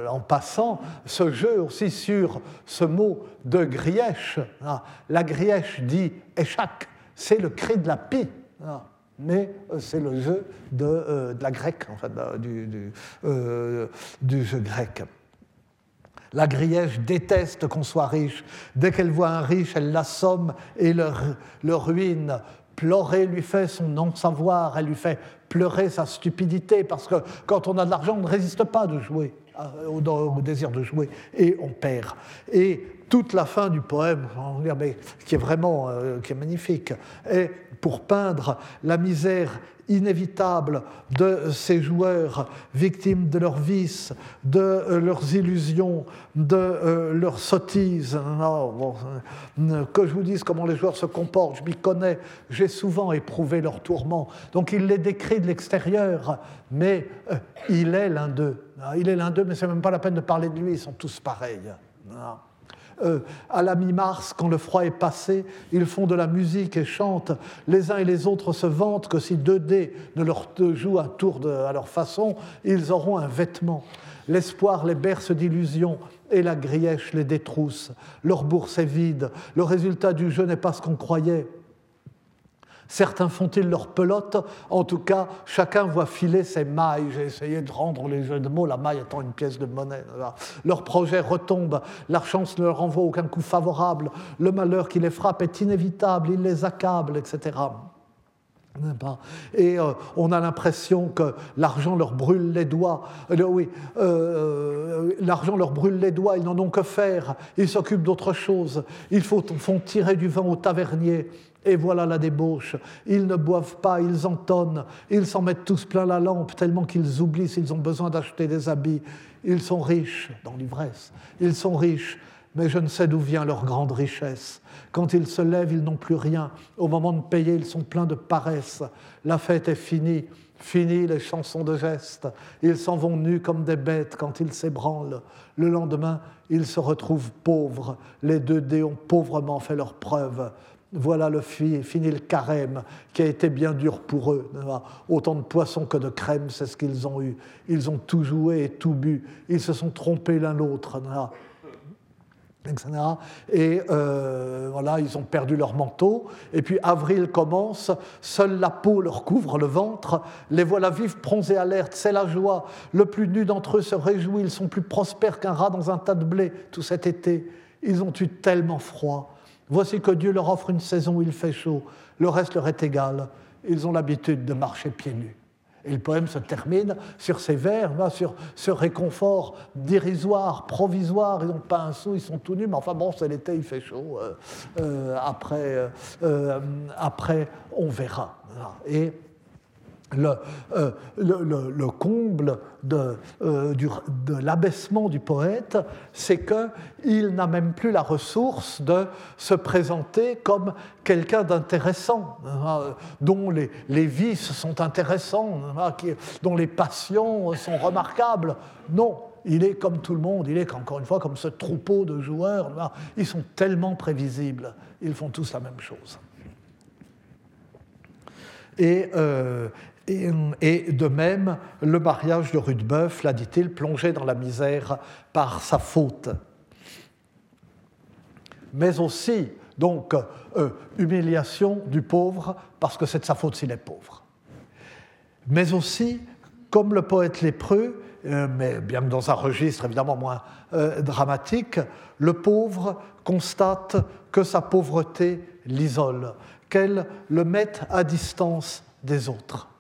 en passant, ce jeu aussi sur ce mot de grièche, hein, la grièche dit échac, c'est le cri de la pie. Ah. mais euh, c'est le jeu de, euh, la grecque, en fait, du, euh, du, jeu grec. La grièche déteste qu'on soit riche. Dès qu'elle voit un riche, elle l'assomme et le, le ruine. Pleurer lui fait son non-savoir, elle lui fait pleurer sa stupidité, parce que quand on a de l'argent, on ne résiste pas de jouer, au, au, désir de jouer, et on perd. Et toute la fin du poème, qui est vraiment qui est magnifique, est pour peindre la misère inévitable de ces joueurs victimes de leurs vices, de euh, leurs illusions, de euh, leurs sottises. Euh, que je vous dise comment les joueurs se comportent, je m'y connais, j'ai souvent éprouvé leurs tourments. Donc il les décrit de l'extérieur, mais il est l'un d'eux. Il est l'un d'eux, mais c'est même pas la peine de parler de lui, ils sont tous pareils. Euh, à la mi-mars, quand le froid est passé, ils font de la musique et chantent. Les uns et les autres se vantent que si deux dés ne leur jouent un tour à leur façon, ils auront un vêtement. L'espoir les berce d'illusions et la grièche les détrousse. Leur bourse est vide. Le résultat du jeu n'est pas ce qu'on croyait. Certains font-ils leur pelote? En tout cas, chacun voit filer ses mailles. J'ai essayé de rendre les jeux de mots, la maille étant une pièce de monnaie. Leur projet retombe, la chance ne leur envoie aucun coup favorable, le malheur qui les frappe est inévitable, il les accable, etc. Et euh, on a l'impression que l'argent leur brûle les doigts. Euh, oui, euh, l'argent leur brûle les doigts, ils n'en ont que faire. Ils s'occupent d'autre chose. Ils font, font tirer du vin au tavernier. Et voilà la débauche. Ils ne boivent pas, ils entonnent, ils s'en mettent tous plein la lampe, tellement qu'ils oublient s'ils ont besoin d'acheter des habits. Ils sont riches dans l'ivresse. Ils sont riches, mais je ne sais d'où vient leur grande richesse. Quand ils se lèvent, ils n'ont plus rien. Au moment de payer, ils sont pleins de paresse. La fête est finie. Fini les chansons de gestes. Ils s'en vont nus comme des bêtes quand ils s'ébranlent. Le lendemain, ils se retrouvent pauvres. Les deux dés ont pauvrement fait leur preuve. Voilà le fini le carême qui a été bien dur pour eux. Autant de poissons que de crème, c'est ce qu'ils ont eu. Ils ont tout joué et tout bu. Ils se sont trompés l'un l'autre. Et euh, voilà, ils ont perdu leur manteau. Et puis avril commence, seule la peau leur couvre le ventre. Les voilà vifs, et alertes, c'est la joie. Le plus nu d'entre eux se réjouit, ils sont plus prospères qu'un rat dans un tas de blé tout cet été. Ils ont eu tellement froid. Voici que Dieu leur offre une saison où il fait chaud. Le reste leur est égal. Ils ont l'habitude de marcher pieds nus. Et le poème se termine sur ces vers, sur ce réconfort dérisoire, provisoire. Ils n'ont pas un sou, ils sont tout nus, mais enfin bon, c'est l'été, il fait chaud. Euh, euh, après, euh, après, on verra. Et euh, le, le, comble de, euh, de l'abaissement du poète, c'est qu'il n'a même plus la ressource de se présenter comme quelqu'un d'intéressant, hein, dont les, les, vices sont intéressants, hein, dont les passions sont remarquables. Non, il est comme tout le monde, il est encore une fois comme ce troupeau de joueurs. Hein. Ils sont tellement prévisibles, ils font tous la même chose. Et, euh, et, de même, le mariage de Rudebeuf, l'a dit-il, plongé dans la misère par sa faute. Mais aussi, donc, euh, humiliation du pauvre, parce que c'est de sa faute s'il est pauvre. Mais aussi, comme le poète lépreux, euh, mais bien dans un registre évidemment moins euh, dramatique, le pauvre constate que sa pauvreté l'isole, qu'elle le mette à distance des autres.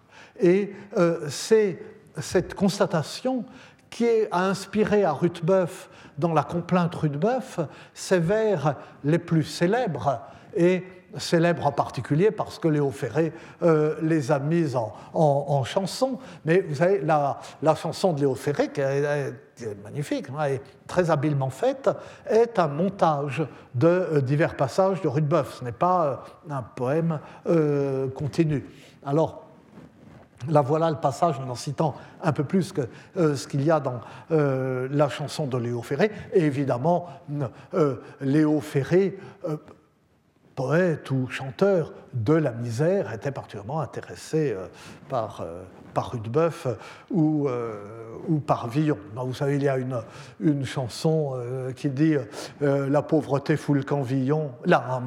Et euh, c'est cette constatation qui a inspiré à Ruthbeuf, dans la complainte Ruthbeuf, ses vers les plus célèbres, et célèbres en particulier parce que Léo Ferré euh, les a mises en, chanson. Mais vous savez, la, chanson de Léo Ferré, qui est, magnifique hein, et très habilement faite, est un montage de euh, divers passages de Ruthbeuf. Ce n'est pas un poème continu. Alors, Là voilà le passage en en citant un peu plus que euh, ce qu'il y a dans euh, la chanson de Léo Ferré. Et évidemment, euh, Léo Ferré, poète ou chanteur de la misère, était particulièrement intéressé par par Rudebeuf ou, euh, ou par Villon. vous savez, il y a une, une chanson euh, qui dit euh, La pauvreté fout le camp Villon, la,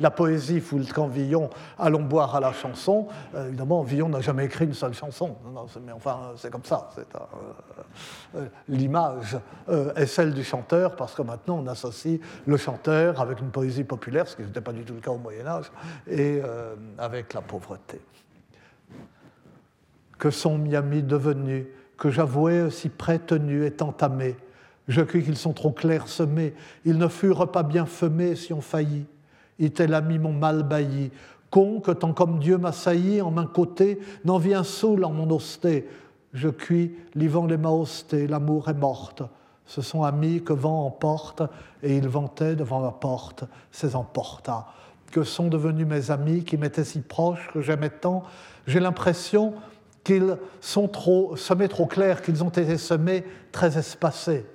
la poésie fout le camp Villon, allons boire à la chanson. évidemment, Villon n'a jamais écrit une seule chanson, mais enfin, c'est comme ça. L'image est celle du chanteur, parce que maintenant, on associe le chanteur avec une poésie populaire, ce qui n'était pas du tout le cas au Moyen-Âge, et avec la pauvreté que sont Miami devenus, que j'avouais si près tenus et entamés. Je crus qu'ils sont trop clairs semés, ils ne furent pas bien femés si on faillit. Itel ami mon mal bailli, con que tant comme Dieu m'a sailli en main côté, n'en vient saoul en mon hosté. Je cuis, livant les maostés, l'amour est morte. Ce sont amis que vent emporte, et ils vantaient devant ma porte, ces emporta. Que sont devenus mes amis qui m'étaient si proches, que j'aimais tant J'ai l'impression qu'ils sont trop, semés trop clairs, qu'ils ont été semés très espacés.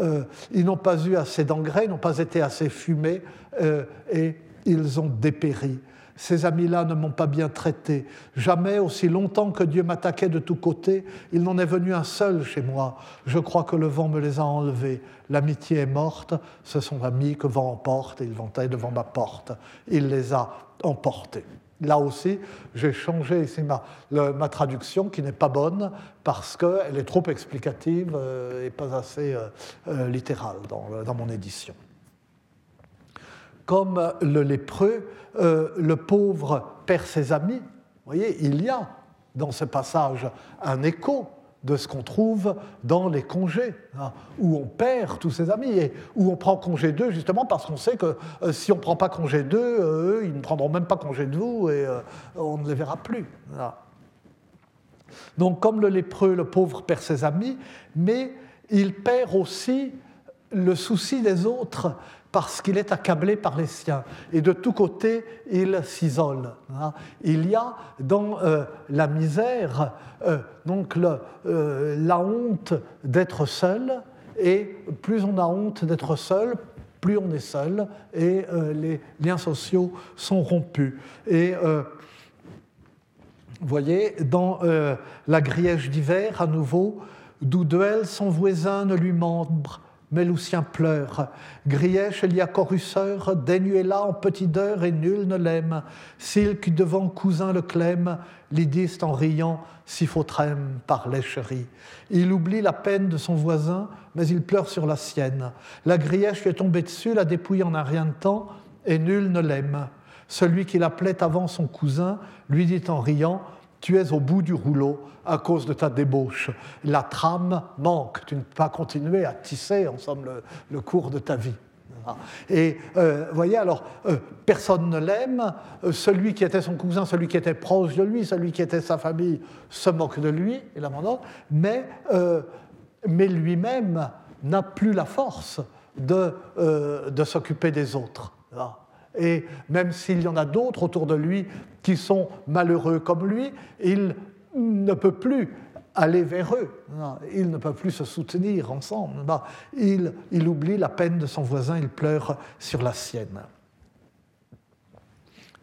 Euh, ils n'ont pas eu assez d'engrais, n'ont pas été assez fumés euh, et ils ont dépéri. Ces amis-là ne m'ont pas bien traité. Jamais, aussi longtemps que Dieu m'attaquait de tous côtés, il n'en est venu un seul chez moi. Je crois que le vent me les a enlevés. L'amitié est morte, ce sont amis que vent emporte, ils ventaient devant ma porte. Il les a emportés. Là aussi, j'ai changé ici ma, traduction qui n'est pas bonne parce qu'elle est trop explicative et pas assez littérale dans, mon édition. Comme le lépreux, le pauvre perd ses amis. Vous voyez, il y a dans ce passage un écho de ce qu'on trouve dans les congés, hein, où on perd tous ses amis et où on prend congé d'eux justement parce qu'on sait que euh, si on ne prend pas congé d'eux, eux, ils ne prendront même pas congé de vous et euh, on ne les verra plus. Donc comme le lépreux, le pauvre perd ses amis, mais il perd aussi le souci des autres parce qu'il est accablé par les siens. Et de tous côtés, il s'isole. Hein. Il y a dans euh, la misère euh, donc euh, la honte d'être seul, et plus on a honte d'être seul, plus on est seul, et les liens sociaux sont rompus. Et vous voyez, dans la grièche d'hiver, à nouveau, d'où son voisin ne lui membre, mais Lucien pleure. Grièche, il y a Corusseur, dénué-là en petite heure et nul ne l'aime. Silk devant cousin le clème, l'idiste en riant, si trême par lécherie. Il oublie la peine de son voisin, mais il pleure sur la sienne. La grièche lui est tombée dessus, la dépouille en un rien de temps, et nul ne l'aime. Celui qui l'appelait avant son cousin lui dit en riant tu es au bout du rouleau à cause de ta débauche. La trame manque, tu ne peux pas continuer à tisser, en le, cours de ta vie. Et euh, voyez, alors, euh, personne ne l'aime, euh, celui qui était son cousin, celui qui était proche de lui, celui qui était sa famille, se moque de lui, et l'abandonne, mais, mais lui-même n'a plus la force de, de s'occuper des autres. Et même s'il y en a d'autres autour de lui qui sont malheureux comme lui, il ne peut plus aller vers eux. Il ne peut plus se soutenir ensemble. Il, il, oublie la peine de son voisin, il pleure sur la sienne.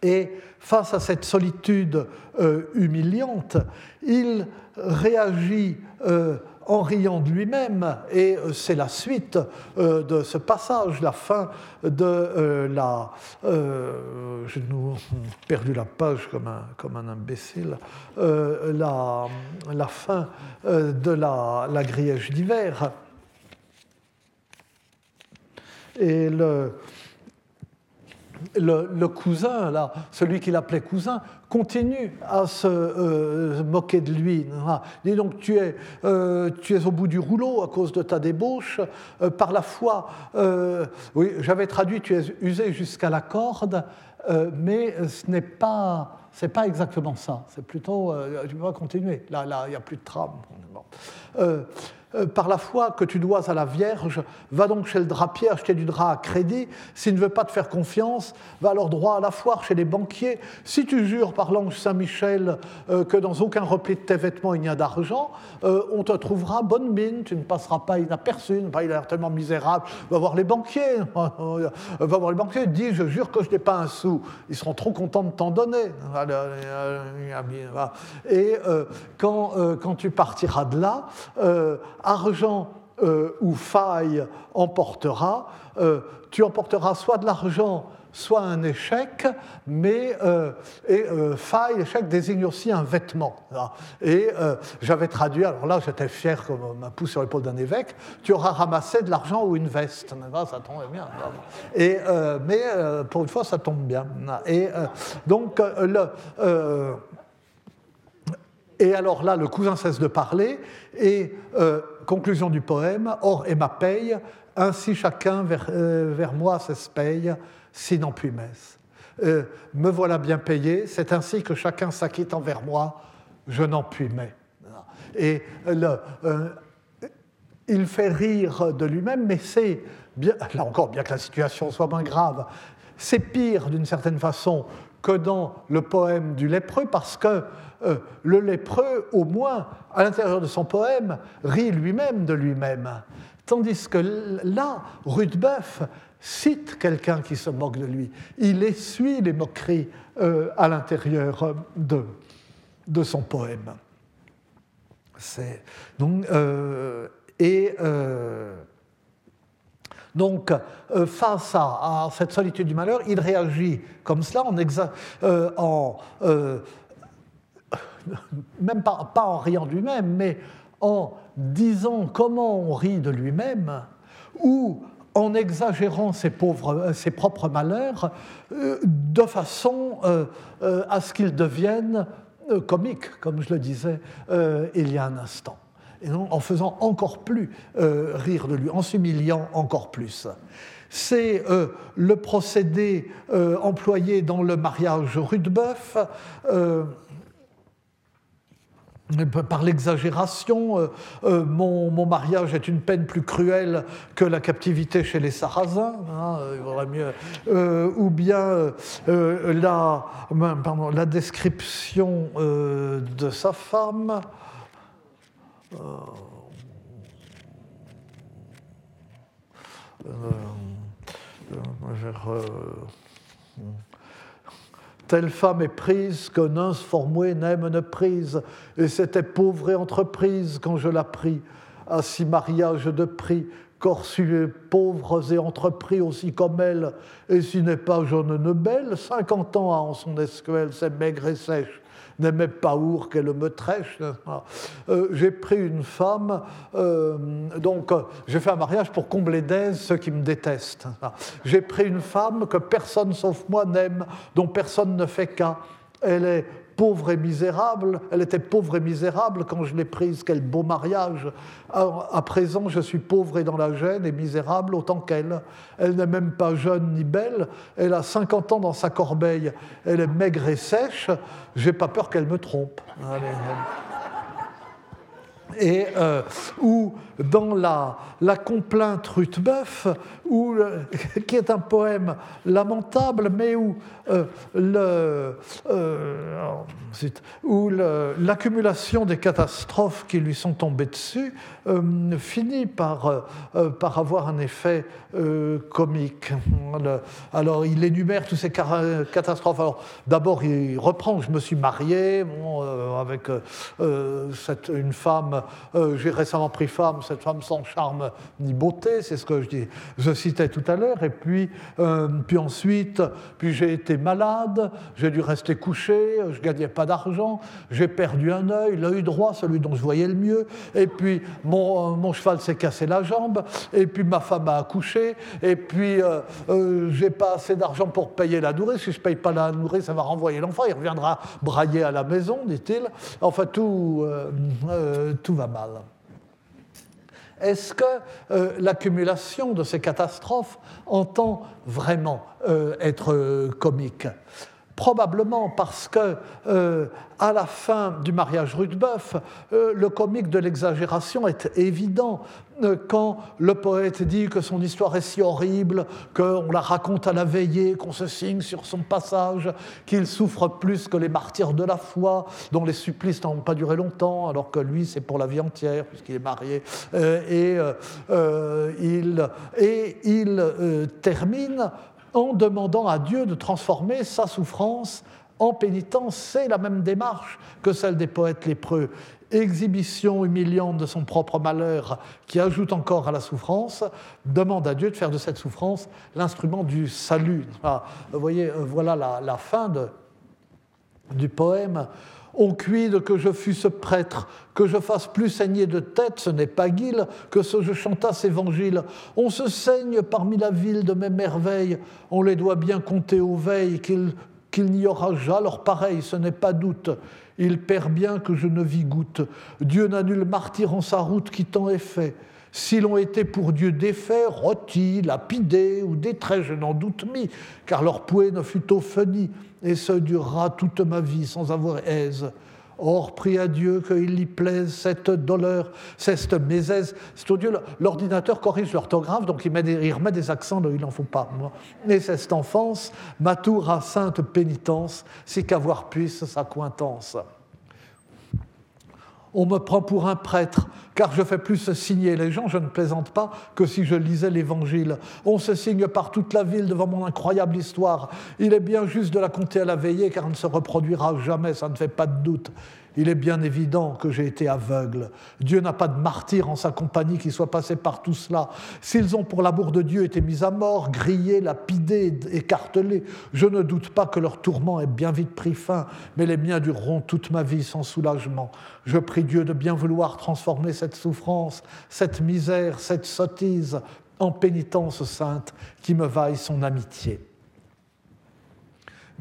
Et face à cette solitude euh, humiliante, il réagit euh, en riant de lui-même, et euh, c'est la suite euh, de ce passage, la fin de euh, la... J'ai perdu la page comme un, imbécile, la, la, fin de la, la d'hiver. Et le, le, cousin, celui qu'il appelait cousin, continue à se euh, moquer de lui. Dis donc, tu es, euh, tu es au bout du rouleau à cause de ta débauche. Euh, par la foi, oui, j'avais traduit, tu es usé jusqu'à la corde, mais ce n'est pas, c'est pas exactement ça. C'est plutôt, tu peux continuer. Là, là, il n'y a plus de trame. Euh, par la foi que tu dois à la Vierge, va donc chez le drapier acheter du drap à crédit. S'il ne veut pas te faire confiance, va alors droit à la foire chez les banquiers. Si tu jures par l'ange Saint-Michel euh, que dans aucun repli de tes vêtements il n'y a d'argent, euh, on te trouvera bonne mine, tu ne passeras pas inaperçu. il a l'air tellement misérable. Va voir les banquiers. va voir les banquiers, dis je jure que je n'ai pas un sou. Ils seront trop contents de t'en donner. Et quand tu partiras de là, argent euh, ou faille emportera, euh, tu emporteras soit de l'argent, soit un échec, mais euh, et, faille, échec désigne aussi un vêtement. Et j'avais traduit, alors là j'étais fier comme ma pousse sur l'épaule d'un évêque, tu auras ramassé de l'argent ou une veste. Ça tombe bien. Et, mais pour une fois, ça tombe bien. Et donc, et alors là, le cousin cesse de parler, et conclusion du poème, Or et ma paye, ainsi chacun vers, euh, vers moi s'espaye, sinon puis messe. Euh, me voilà bien payé, c'est ainsi que chacun s'acquitte envers moi, je n'en puis mais. Et le, il fait rire de lui-même, mais c'est, là encore, bien que la situation soit moins grave, c'est pire d'une certaine façon que dans le poème du lépreux, parce que euh, le lépreux, au moins, à l'intérieur de son poème, rit lui-même de lui-même. Tandis que là, Rudebeuf cite quelqu'un qui se moque de lui. Il essuie les moqueries euh, à l'intérieur de, de son poème. Euh, et Donc, euh, face à, cette solitude du malheur, il réagit comme cela, en, euh, euh, même pas, en riant de lui-même, mais en disant comment on rit de lui-même, ou en exagérant ses, ses propres malheurs, de façon à ce qu'ils deviennent comiques, comme je le disais il y a un instant et en faisant encore plus euh, rire de lui, en s'humiliant encore plus. C'est euh, le procédé euh, employé dans le mariage Rudebeuf par l'exagération, mon, mariage est une peine plus cruelle que la captivité chez les Sarrasins, hein, mieux, ou bien la, pardon, la, description de sa femme, Telle femme est prise que nains formé n'aime ne prise, et c'était pauvre et entreprise quand je la pris, à si mariage de prix, corsu pauvres et entrepris aussi comme elle, et si n'est pas jeune ne belle, cinquante ans a en son esquelle, c'est maigre et sèche, n'aimait pas our qu'elle me trèche. Euh, j'ai pris une femme, euh, donc j'ai fait un mariage pour combler d'aise ceux qui me détestent. J'ai pris une femme que personne sauf moi n'aime, dont personne ne fait cas. Elle est pauvre et misérable. Elle était pauvre et misérable quand je l'ai prise. Quel beau mariage. à présent, je suis pauvre et dans la gêne et misérable autant qu'elle. Elle n'est même pas jeune ni belle. Elle a 50 ans dans sa corbeille. Elle est maigre et sèche. J'ai pas peur qu'elle me trompe. Et euh, ou dans la, la complainte Ruthbeuf, où, qui est un poème lamentable, mais où euh, euh, l'accumulation des catastrophes qui lui sont tombées dessus euh, finit par, par avoir un effet comique. alors il énumère toutes ces catastrophes. Alors d'abord il reprend, je me suis marié avec une femme, j'ai récemment pris femme, cette femme sans charme ni beauté, c'est ce que je, dis, je citais tout à l'heure, et puis, puis ensuite, puis j'ai été malade, j'ai dû rester couché, je gagnais pas d'argent, j'ai perdu un œil, l'œil droit, celui dont je voyais le mieux, et puis mon, mon cheval s'est cassé la jambe, et puis ma femme a accouché, et puis euh, euh, j'ai pas assez d'argent pour payer la nourrice, si je paye pas la nourrice, ça va renvoyer l'enfant, il reviendra brailler à la maison, dit-il. Enfin, tout, euh, tout va mal. Est-ce que euh, l'accumulation de ces catastrophes entend vraiment euh, être euh, comique? Probablement parce que à la fin du mariage Rudebeuf, le comique de l'exagération est évident. Euh, quand le poète dit que son histoire est si horrible, qu'on la raconte à la veillée, qu'on se signe sur son passage, qu'il souffre plus que les martyrs de la foi, dont les supplices n'ont pas duré longtemps, alors que lui, c'est pour la vie entière, puisqu'il est marié. Euh, et, il, et il termine en demandant à Dieu de transformer sa souffrance en pénitence, c'est la même démarche que celle des poètes lépreux. Exhibition humiliante de son propre malheur qui ajoute encore à la souffrance, demande à Dieu de faire de cette souffrance l'instrument du salut. vous voyez, euh, voilà la, fin du poème. On cuide que je fusse prêtre, que je fasse plus saigner de tête, ce n'est pas guile, que ce je chantasse évangile. On se saigne parmi la ville de mes merveilles, on les doit bien compter aux veilles, qu'il n'y aura jamais leur pareil, ce n'est pas doute. Il perd bien que je ne vis goutte. Dieu n'a nul martyr en sa route qui t'en est fait. S'ils ont été pour Dieu défaits, rôtis, lapidés ou détraits, je n'en doute mis, car leur pouet ne fut au feni, et ce durera toute ma vie sans avoir aise. Or, prie à Dieu qu'il lui plaise cette douleur, cette mésaise. C'est au Dieu, l'ordinateur corrige l'orthographe, donc il, met des, remet des accents, il n'en faut pas. Et cette enfance, ma tour à sainte pénitence, c'est qu'avoir puisse sa cointance. On me prend pour un prêtre, car je fais plus signer les gens, je ne plaisante pas, que si je lisais l'Évangile. On se signe par toute la ville devant mon incroyable histoire. Il est bien juste de la compter à la veillée, car elle ne se reproduira jamais, ça ne fait pas de doute. Il est bien évident que j'ai été aveugle. Dieu n'a pas de martyr en sa compagnie qui soit passé par tout cela. S'ils ont pour l'amour de Dieu été mis à mort, grillés, lapidés, écartelés, je ne doute pas que leur tourment ait bien vite pris fin, mais les miens dureront toute ma vie sans soulagement. Je prie Dieu de bien vouloir transformer cette souffrance, cette misère, cette sottise en pénitence sainte qui me vaille son amitié.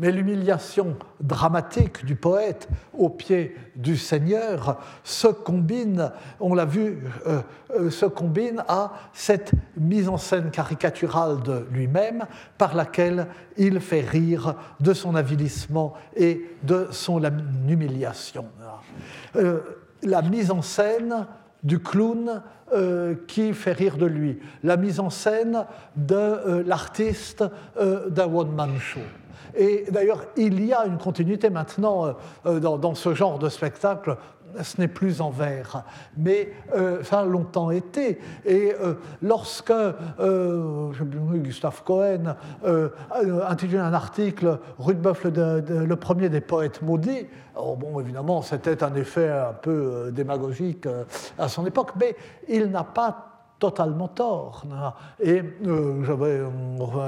Mais l'humiliation dramatique du poète au pied du Seigneur se combine, on l'a vu, euh, euh, se combine à cette mise en scène caricaturale de lui-même par laquelle il fait rire de son avilissement et de son humiliation. Euh, la mise en scène du clown qui fait rire de lui, la mise en scène de l'artiste d'un one-man show. Et d'ailleurs, il y a une continuité maintenant euh, euh, dans, ce genre de spectacle. Ce n'est plus en vers, mais euh, ça a longtemps été. Et lorsque Gustave Cohen intitulé un article Rudebeuf, le, le, premier des poètes maudits, oh, bon, évidemment, c'était un effet un peu démagogique à son époque, mais il n'a pas totalement tort. Et euh, j'avais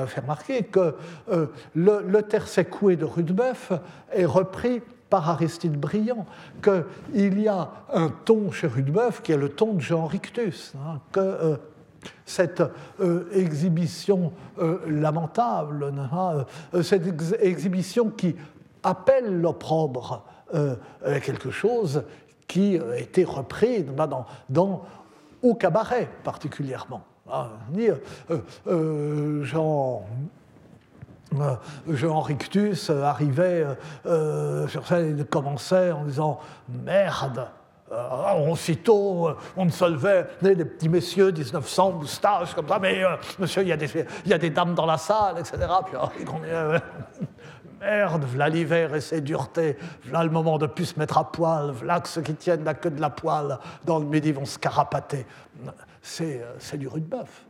fait remarquer que euh, le, le secoué de Rudebeuf est repris par Aristide Briand, qu'il y a un ton chez Rudebeuf qui est le ton de Jean Rictus, hein, que euh, cette exhibition lamentable, hein, cette exhibition qui appelle l'opprobre, quelque chose qui a été repris dans au cabaret particulièrement. Ah, euh, euh, Jean, euh, Jean Rictus arrivait sur scène et commençait en disant Merde Aussitôt, on se levait, des petits messieurs, 1900, moustaches, comme ça, mais monsieur, il y, a des, y, a des dames dans la salle, etc. Puis, oh, Merde, voilà l'hiver et ses duretés, voilà le moment de plus se mettre à poil, voilà que ceux qui tiennent la queue de la poêle dans le midi vont se carapater. C'est du rude bœuf.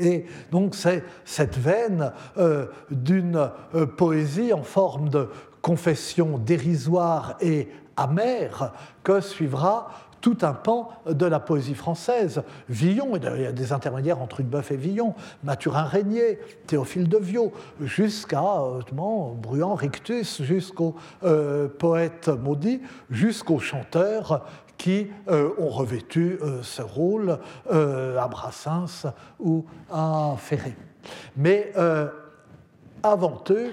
Et donc c'est cette veine euh, d'une euh, poésie en forme de confession dérisoire et amère que suivra tout un pan de la poésie française. Villon, il y a des intermédiaires entre Rudebeuf et Villon, Mathurin Régnier, Théophile de Viau, jusqu'à euh, Bruant, Rictus, jusqu'aux euh, poètes maudits, jusqu'aux chanteurs qui euh, ont revêtu ce rôle à Brassens ou à Ferré. Mais avant eux,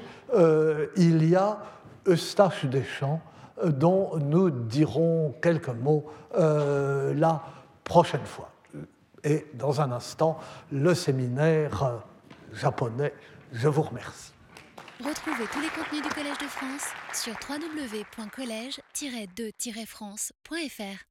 il y a Eustache Deschamps, dont nous dirons quelques mots euh, la prochaine fois. Et dans un instant, le séminaire japonais. Je vous remercie. Retrouvez tous les contenus du Collège de France sur www.colège-2-france.fr.